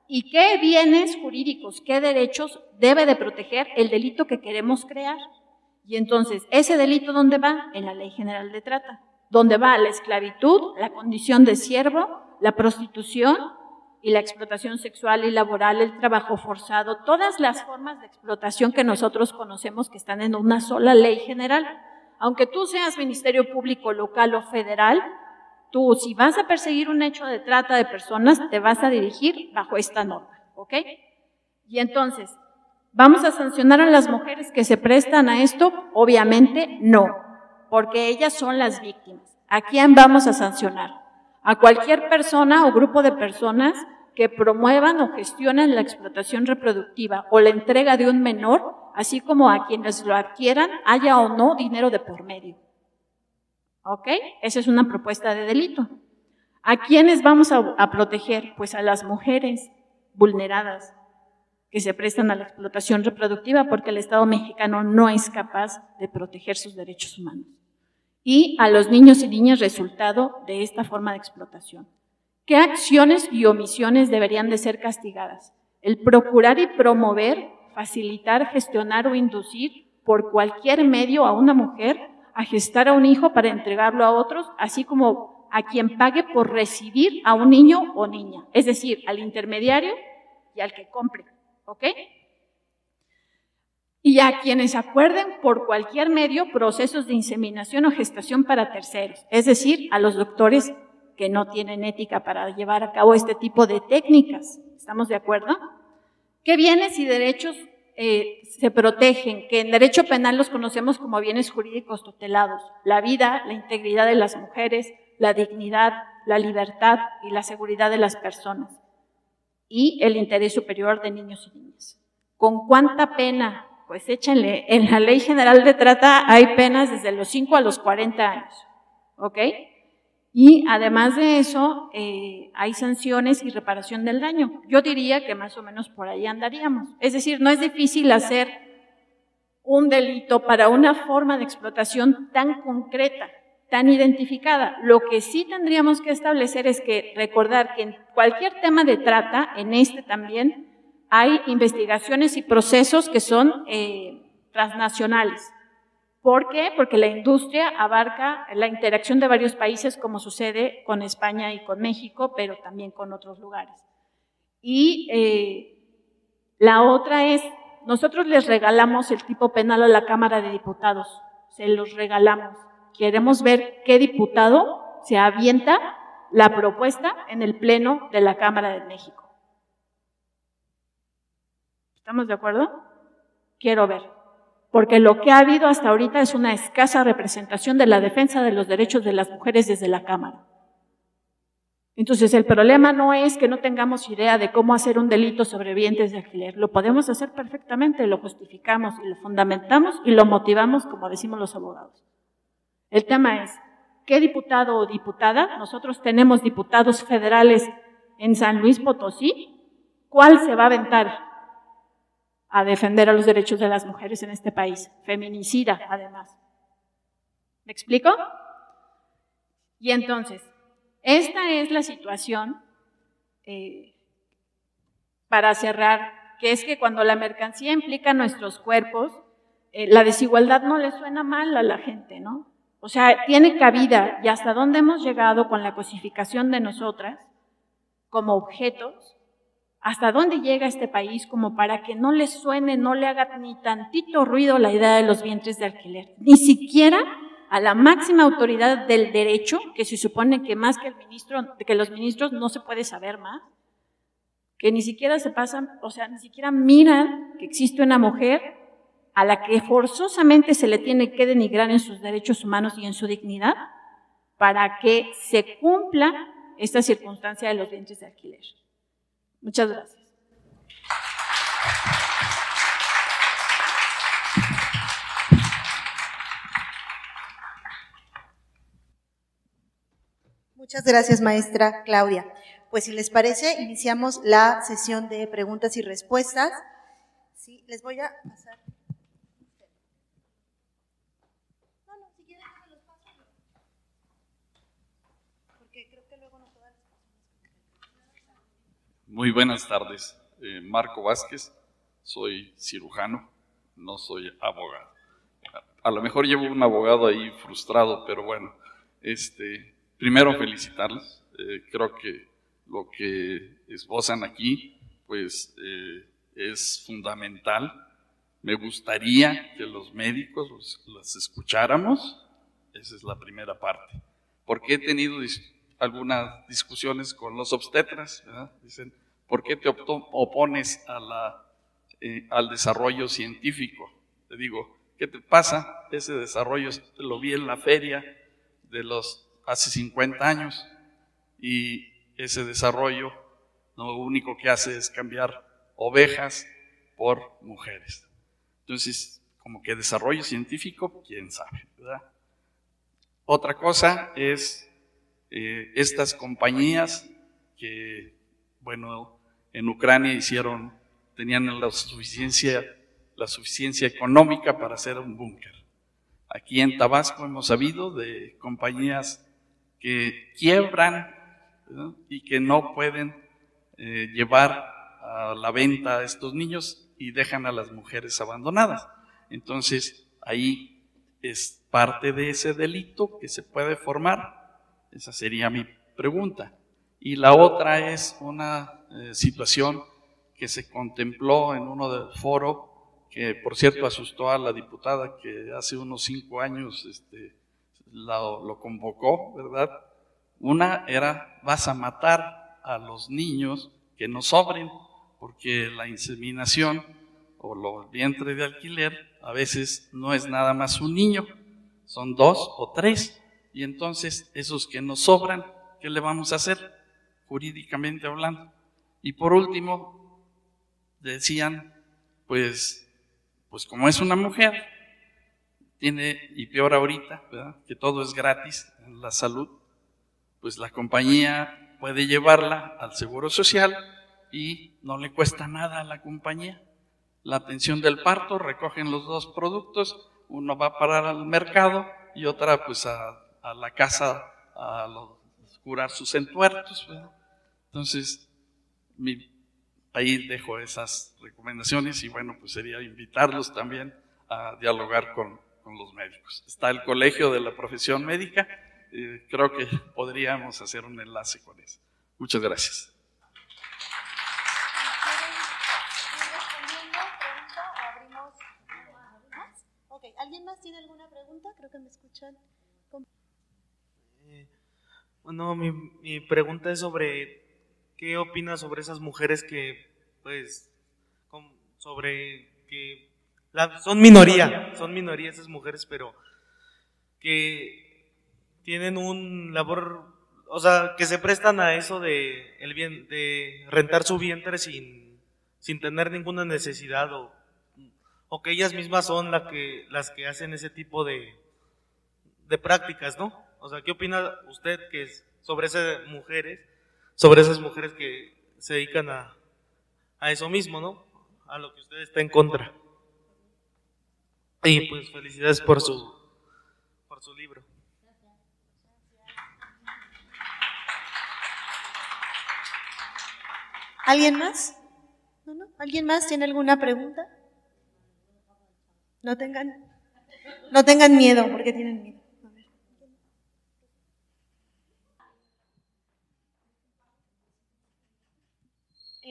¿Y qué bienes jurídicos, qué derechos debe de proteger el delito que queremos crear? Y entonces, ¿ese delito dónde va? En la Ley General de Trata. ¿Dónde va la esclavitud, la condición de siervo, la prostitución y la explotación sexual y laboral, el trabajo forzado, todas las formas de explotación que nosotros conocemos que están en una sola ley general. Aunque tú seas Ministerio Público local o federal, tú si vas a perseguir un hecho de trata de personas, te vas a dirigir bajo esta norma, ¿ok? Y entonces, ¿vamos a sancionar a las mujeres que se prestan a esto? Obviamente no, porque ellas son las víctimas. ¿A quién vamos a sancionar? A cualquier persona o grupo de personas que promuevan o gestionen la explotación reproductiva o la entrega de un menor, así como a quienes lo adquieran, haya o no dinero de por medio. ¿Ok? Esa es una propuesta de delito. ¿A quiénes vamos a, a proteger? Pues a las mujeres vulneradas que se prestan a la explotación reproductiva porque el Estado mexicano no es capaz de proteger sus derechos humanos y a los niños y niñas resultado de esta forma de explotación. ¿Qué acciones y omisiones deberían de ser castigadas? El procurar y promover, facilitar, gestionar o inducir por cualquier medio a una mujer a gestar a un hijo para entregarlo a otros, así como a quien pague por recibir a un niño o niña, es decir, al intermediario y al que compre. ¿Ok? Y a quienes acuerden por cualquier medio procesos de inseminación o gestación para terceros, es decir, a los doctores que no tienen ética para llevar a cabo este tipo de técnicas. ¿Estamos de acuerdo? ¿Qué bienes y derechos eh, se protegen? Que en derecho penal los conocemos como bienes jurídicos tutelados. La vida, la integridad de las mujeres, la dignidad, la libertad y la seguridad de las personas. Y el interés superior de niños y niñas. ¿Con cuánta pena pues échenle, en la ley general de trata hay penas desde los 5 a los 40 años, ¿ok? Y además de eso, eh, hay sanciones y reparación del daño. Yo diría que más o menos por ahí andaríamos. Es decir, no es difícil hacer un delito para una forma de explotación tan concreta, tan identificada. Lo que sí tendríamos que establecer es que recordar que en cualquier tema de trata, en este también, hay investigaciones y procesos que son eh, transnacionales. ¿Por qué? Porque la industria abarca la interacción de varios países, como sucede con España y con México, pero también con otros lugares. Y eh, la otra es, nosotros les regalamos el tipo penal a la Cámara de Diputados, se los regalamos. Queremos ver qué diputado se avienta la propuesta en el Pleno de la Cámara de México. ¿Estamos de acuerdo? Quiero ver. Porque lo que ha habido hasta ahorita es una escasa representación de la defensa de los derechos de las mujeres desde la Cámara. Entonces, el problema no es que no tengamos idea de cómo hacer un delito sobre vientres de alquiler. Lo podemos hacer perfectamente, lo justificamos y lo fundamentamos y lo motivamos, como decimos los abogados. El tema es, ¿qué diputado o diputada? Nosotros tenemos diputados federales en San Luis Potosí. ¿Cuál se va a aventar? A defender a los derechos de las mujeres en este país, feminicida además. ¿Me explico? Y entonces, esta es la situación eh, para cerrar, que es que cuando la mercancía implica nuestros cuerpos, eh, la desigualdad no le suena mal a la gente, ¿no? O sea, tiene cabida y hasta dónde hemos llegado con la cosificación de nosotras como objetos hasta dónde llega este país como para que no le suene, no le haga ni tantito ruido la idea de los vientres de alquiler. Ni siquiera a la máxima autoridad del derecho, que se supone que más que el ministro, que los ministros no se puede saber más, que ni siquiera se pasan, o sea, ni siquiera miran que existe una mujer a la que forzosamente se le tiene que denigrar en sus derechos humanos y en su dignidad para que se cumpla esta circunstancia de los vientres de alquiler. Muchas gracias. Muchas gracias, maestra Claudia. Pues si les parece, iniciamos la sesión de preguntas y respuestas. Sí, les voy a pasar. No, no, si quieren, los paso. Porque creo que luego no todas Muy buenas tardes. Eh, Marco Vázquez, soy cirujano, no soy abogado. A lo mejor llevo un abogado ahí frustrado, pero bueno, este, primero felicitarles. Eh, creo que lo que esbozan aquí, pues eh, es fundamental. Me gustaría que los médicos los, escucháramos. Esa es la primera parte. Porque he tenido algunas discusiones con los obstetras. Dicen, ¿por qué te opones eh, al desarrollo científico? Te digo, ¿qué te pasa? Ese desarrollo lo vi en la feria de los hace 50 años y ese desarrollo lo único que hace es cambiar ovejas por mujeres. Entonces, como que desarrollo científico, quién sabe, ¿verdad? Otra cosa es eh, estas compañías que, bueno, en Ucrania hicieron, tenían la suficiencia, la suficiencia económica para hacer un búnker. Aquí en Tabasco hemos sabido de compañías que quiebran y que no pueden eh, llevar a la venta a estos niños y dejan a las mujeres abandonadas. Entonces, ahí es parte de ese delito que se puede formar. Esa sería mi pregunta. Y la otra es una eh, situación que se contempló en uno del foro, que por cierto asustó a la diputada que hace unos cinco años este, lo, convocó, ¿verdad? Una era, vas a matar a los niños que no sobren, porque la inseminación o los vientre de alquiler a veces no es nada más un niño, son dos o tres. Y entonces esos que nos sobran, ¿qué le vamos a hacer jurídicamente hablando? Y por último, decían, pues, pues como es una mujer, tiene, y peor ahorita, que todo es gratis en la salud, pues la compañía puede llevarla al Seguro Social y no le cuesta nada a la compañía. La atención del parto, recogen los dos productos, uno va a parar al mercado y otra pues a, la casa a curar sus entuertos. Entonces, ahí dejo esas recomendaciones y bueno, pues sería invitarlos también a dialogar con, con los médicos. Está el colegio de la profesión médica, eh, creo que podríamos hacer un enlace con eso. Muchas gracias. ¿Alguien más tiene alguna pregunta? Creo que me escuchan. Eh, bueno, mi, mi, pregunta es sobre qué opinas sobre esas mujeres que, pues, sobre que son minoría, son minoría esas mujeres, pero que tienen un labor, o sea, que se prestan a eso de, el bien, de rentar su vientre sin, sin tener ninguna necesidad o, o que ellas mismas son la que, las que hacen ese tipo de, de prácticas, ¿no? O sea, ¿qué opina usted que es sobre esas mujeres, sobre esas mujeres que se dedican a, a eso mismo, ¿no? A lo que usted está en contra. Y pues felicidades por su, por su libro. ¿Alguien más? ¿No, no? ¿Alguien más tiene alguna pregunta? No tengan, no tengan miedo, porque tienen miedo.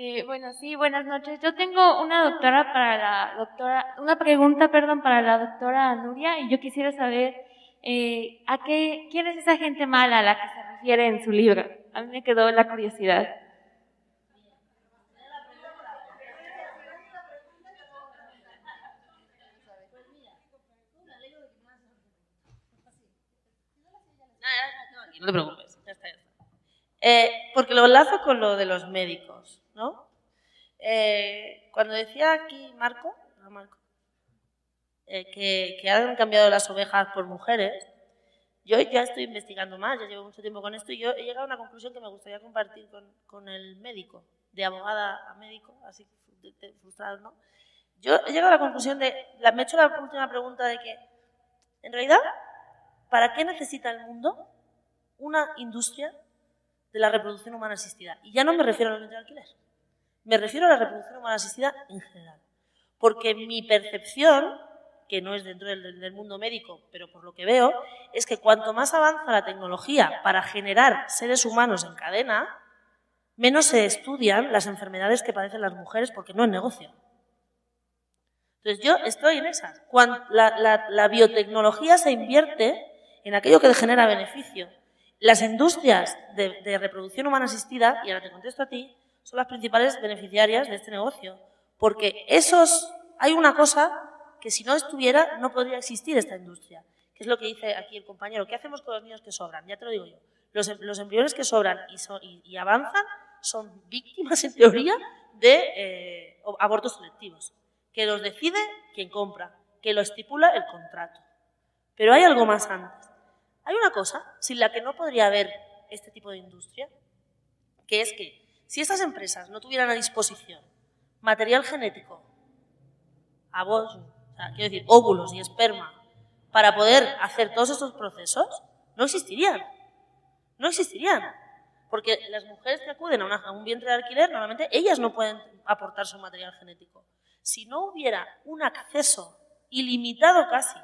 Eh, bueno, sí, buenas noches. Yo tengo una doctora para la doctora, una pregunta, perdón, para la doctora Nuria y yo quisiera saber eh, ¿a qué, quién es esa gente mala a la que se refiere en su libro? A mí me quedó la curiosidad. no te preocupes. Eh, porque lo enlazo con lo de los médicos, ¿no? Eh, cuando decía aquí Marco, eh, que, han cambiado las ovejas por mujeres, yo ya estoy investigando más, ya llevo mucho tiempo con esto y yo he llegado a una conclusión que me gustaría compartir con, con el médico, de abogada a médico, así frustrado, ¿no? Yo he llegado a la conclusión de, la, me he hecho la última pregunta de que, en realidad, ¿para qué necesita el mundo una industria de la reproducción humana asistida. Y ya no me refiero a los de alquiler, me refiero a la reproducción humana asistida en general. Porque mi percepción, que no es dentro del, mundo médico, pero por lo que veo, es que cuanto más avanza la tecnología para generar seres humanos en cadena, menos se estudian las enfermedades que padecen las mujeres porque no es negocio. Entonces yo estoy en esas. Cuando la biotecnología se invierte en aquello que genera beneficio las industrias de, reproducción humana asistida, y ahora te contesto a ti, son las principales beneficiarias de este negocio. Porque esos, hay una cosa que si no estuviera no podría existir esta industria, que es lo que dice aquí el compañero. ¿Qué hacemos con los niños que sobran? Ya te lo digo yo. Los, embriones que sobran y, avanzan son víctimas, en teoría, de eh, abortos selectivos, que los decide quien compra, que lo estipula el contrato. Pero hay algo más antes. Hay una cosa sin la que no podría haber este tipo de industria, que es que si estas empresas no tuvieran a disposición material genético, vos, o sea, quiero decir, óvulos y esperma, para poder hacer todos estos procesos, no existirían. No existirían. Porque las mujeres que acuden a, a un vientre de alquiler, normalmente ellas no pueden aportar su material genético. Si no hubiera un acceso ilimitado casi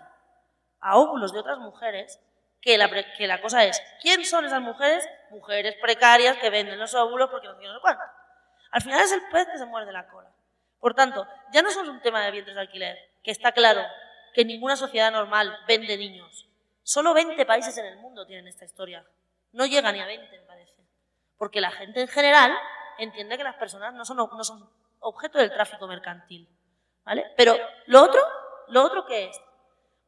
a óvulos de otras mujeres, que la, que la cosa es, ¿quién son esas mujeres? Mujeres precarias que venden los óvulos porque no tienen cuánto. Al final es el pez que se muerde la cola. Por tanto, ya no es un tema de vientres de alquiler, que está claro que ninguna sociedad normal vende niños. Solo 20 países en el mundo tienen esta historia. No llega ni a 20, me parece. Porque la gente en general entiende que las personas no son, no son objeto del tráfico mercantil. ¿Vale? Pero lo otro, lo otro que es,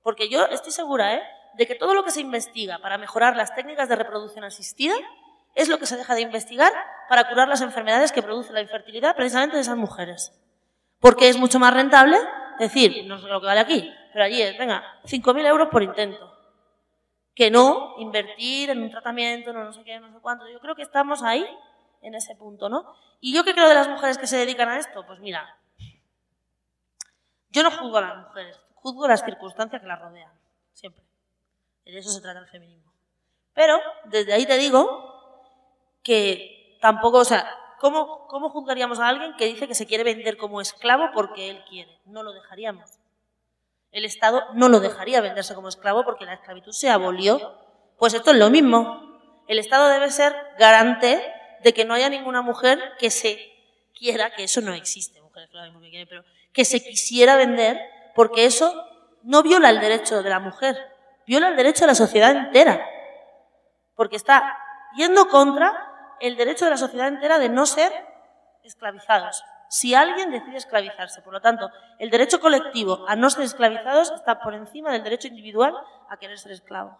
porque yo estoy segura, ¿eh? De que todo lo que se investiga para mejorar las técnicas de reproducción asistida es lo que se deja de investigar para curar las enfermedades que produce la infertilidad precisamente de esas mujeres. Porque es mucho más rentable decir, no sé lo que vale aquí, pero allí es, venga, 5.000 euros por intento. Que no invertir en un tratamiento, no, sé qué, no sé cuánto. Yo creo que estamos ahí, en ese punto, ¿no? ¿Y yo qué creo de las mujeres que se dedican a esto? Pues mira, yo no juzgo a las mujeres, juzgo las circunstancias que las rodean, siempre. De eso se trata el feminismo. Pero desde ahí te digo que tampoco, o sea, ¿cómo, ¿cómo juzgaríamos a alguien que dice que se quiere vender como esclavo porque él quiere? No lo dejaríamos. El Estado no lo dejaría venderse como esclavo porque la esclavitud se abolió. Pues esto es lo mismo. El Estado debe ser garante de que no haya ninguna mujer que se quiera, que eso no existe, pero que se quisiera vender porque eso no viola el derecho de la mujer, viola el derecho de la sociedad entera, porque está yendo contra el derecho de la sociedad entera de no ser esclavizados. Si alguien decide esclavizarse, por lo tanto, el derecho colectivo a no ser esclavizados está por encima del derecho individual a querer ser esclavo.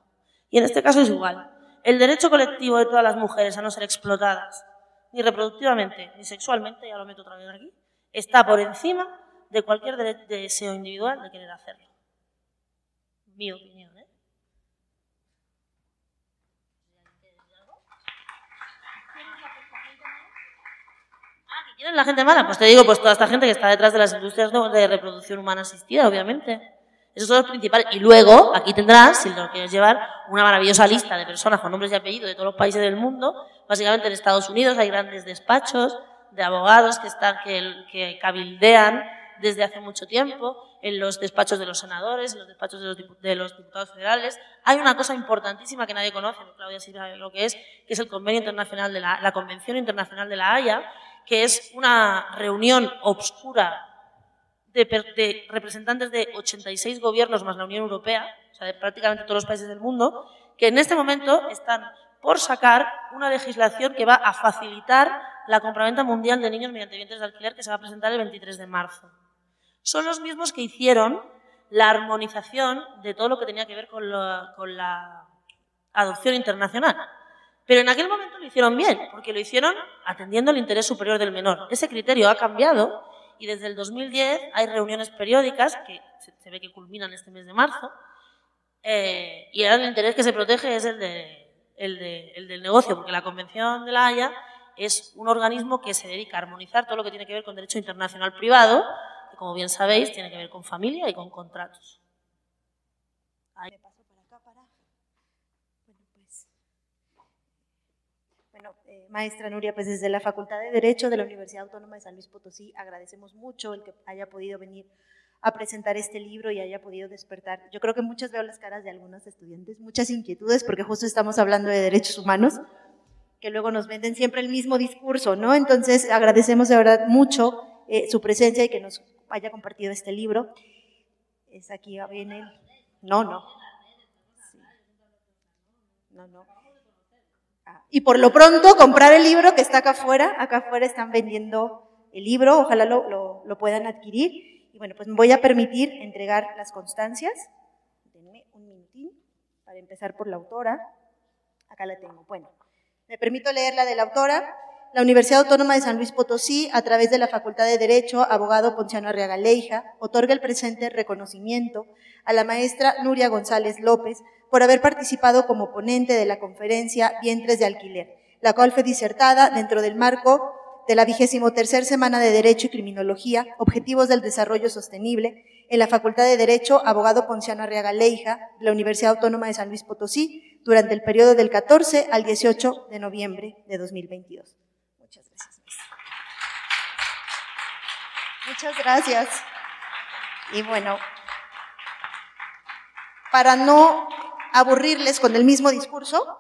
Y en este caso es igual. El derecho colectivo de todas las mujeres a no ser explotadas, ni reproductivamente, ni sexualmente, ya lo meto otra vez aquí, está por encima de cualquier deseo individual de querer hacerlo. Mi opinión. ¿Quién es la gente mala? Pues te digo, pues toda esta gente que está detrás de las industrias de reproducción humana asistida, obviamente. Eso es lo principal. Y luego, aquí tendrás, si lo quieres llevar, una maravillosa lista de personas con nombres y apellidos de todos los países del mundo. Básicamente en Estados Unidos hay grandes despachos de abogados que, están, que, que cabildean desde hace mucho tiempo, en los despachos de los senadores, en los despachos de los, de diputados federales. Hay una cosa importantísima que nadie conoce, Claudia sabe lo que es, que es el Convenio Internacional de la Convención Internacional de la Haya, que es una reunión obscura de, representantes de 86 gobiernos más la Unión Europea, o sea, de prácticamente todos los países del mundo, que en este momento están por sacar una legislación que va a facilitar la compraventa mundial de niños mediante vientres de alquiler que se va a presentar el 23 de marzo. Son los mismos que hicieron la armonización de todo lo que tenía que ver con la, adopción internacional. Pero en aquel momento lo hicieron bien, porque lo hicieron atendiendo el interés superior del menor. Ese criterio ha cambiado y desde el 2010 hay reuniones periódicas que se, ve que culminan este mes de marzo eh, y el interés que se protege es el, el del negocio, porque la Convención de la Haya es un organismo que se dedica a armonizar todo lo que tiene que ver con derecho internacional privado como bien sabéis, tiene que ver con familia y con contratos. Ahí. Me paso para acá para... Bueno, pues... Bueno, eh, maestra Nuria, pues desde la Facultad de Derecho de la Universidad Autónoma de San Luis Potosí agradecemos mucho el que haya podido venir a presentar este libro y haya podido despertar. Yo creo que muchas veo las caras de algunos estudiantes, muchas inquietudes, porque justo estamos hablando de derechos humanos, que luego nos venden siempre el mismo discurso, ¿no? Entonces agradecemos de verdad mucho eh, su presencia y que nos haya compartido este libro. Es aquí, viene. No, no. No, no. Y por lo pronto, comprar el libro que está acá afuera. Acá afuera están vendiendo el libro, ojalá lo, lo, puedan adquirir. Y bueno, pues me voy a permitir entregar las constancias. Denme un minutín para empezar por la autora. Acá la tengo. Bueno, me permito leer la de la autora. La Universidad Autónoma de San Luis Potosí, a través de la Facultad de Derecho, abogado Ponciano Arriaga Leija, otorga el presente reconocimiento a la maestra Nuria González López por haber participado como ponente de la conferencia Vientres de Alquiler, la cual fue disertada dentro del marco de la vigésimo tercer Semana de Derecho y Criminología, Objetivos del Desarrollo Sostenible, en la Facultad de Derecho, abogado Ponciano Arriaga Leija, de la Universidad Autónoma de San Luis Potosí, durante el periodo del 14 al 18 de noviembre de 2022. Muchas gracias. Y bueno, para no aburrirles con el mismo discurso,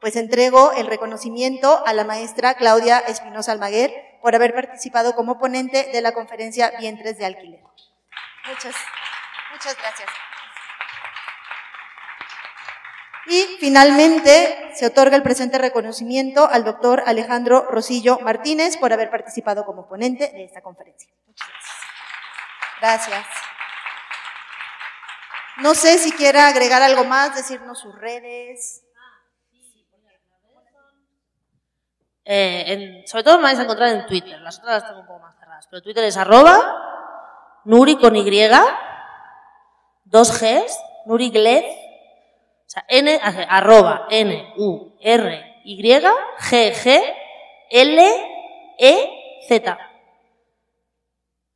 pues entrego el reconocimiento a la maestra Claudia Espinosa Almaguer por haber participado como ponente de la conferencia Vientres de Alquiler. Muchas, muchas gracias. Y finalmente se otorga el presente reconocimiento al doctor Alejandro Rosillo Martínez por haber participado como ponente de esta conferencia. Gracias. No sé si quiera agregar algo más, decirnos sus redes. Eh, sobre todo me vais a encontrar en Twitter, las otras las tengo un poco más cerradas, pero Twitter es arroba Nuri con Y, dos Gs, Nuri Glez, o sea, N, arroba N, U, R, Y, G, G, L, E, Z.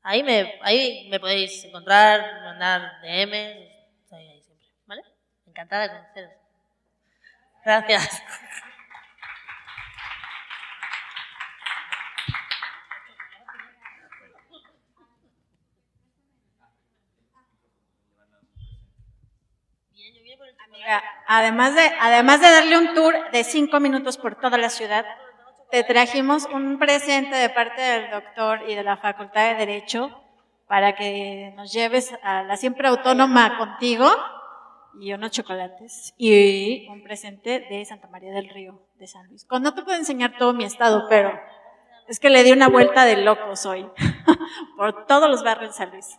Ahí me, ahí me podéis encontrar, mandar DM, estoy ahí siempre, ¿vale? Encantada de conoceros. Gracias. Además de, además de darle un tour de cinco minutos por toda la ciudad, te trajimos un presente de parte del doctor y de la Facultad de Derecho para que nos lleves a la siempre autónoma contigo y unos chocolates y un presente de Santa María del Río de San Luis. No te puedo enseñar todo mi estado, pero es que le di una vuelta de locos hoy por todos los barrios de San Luis.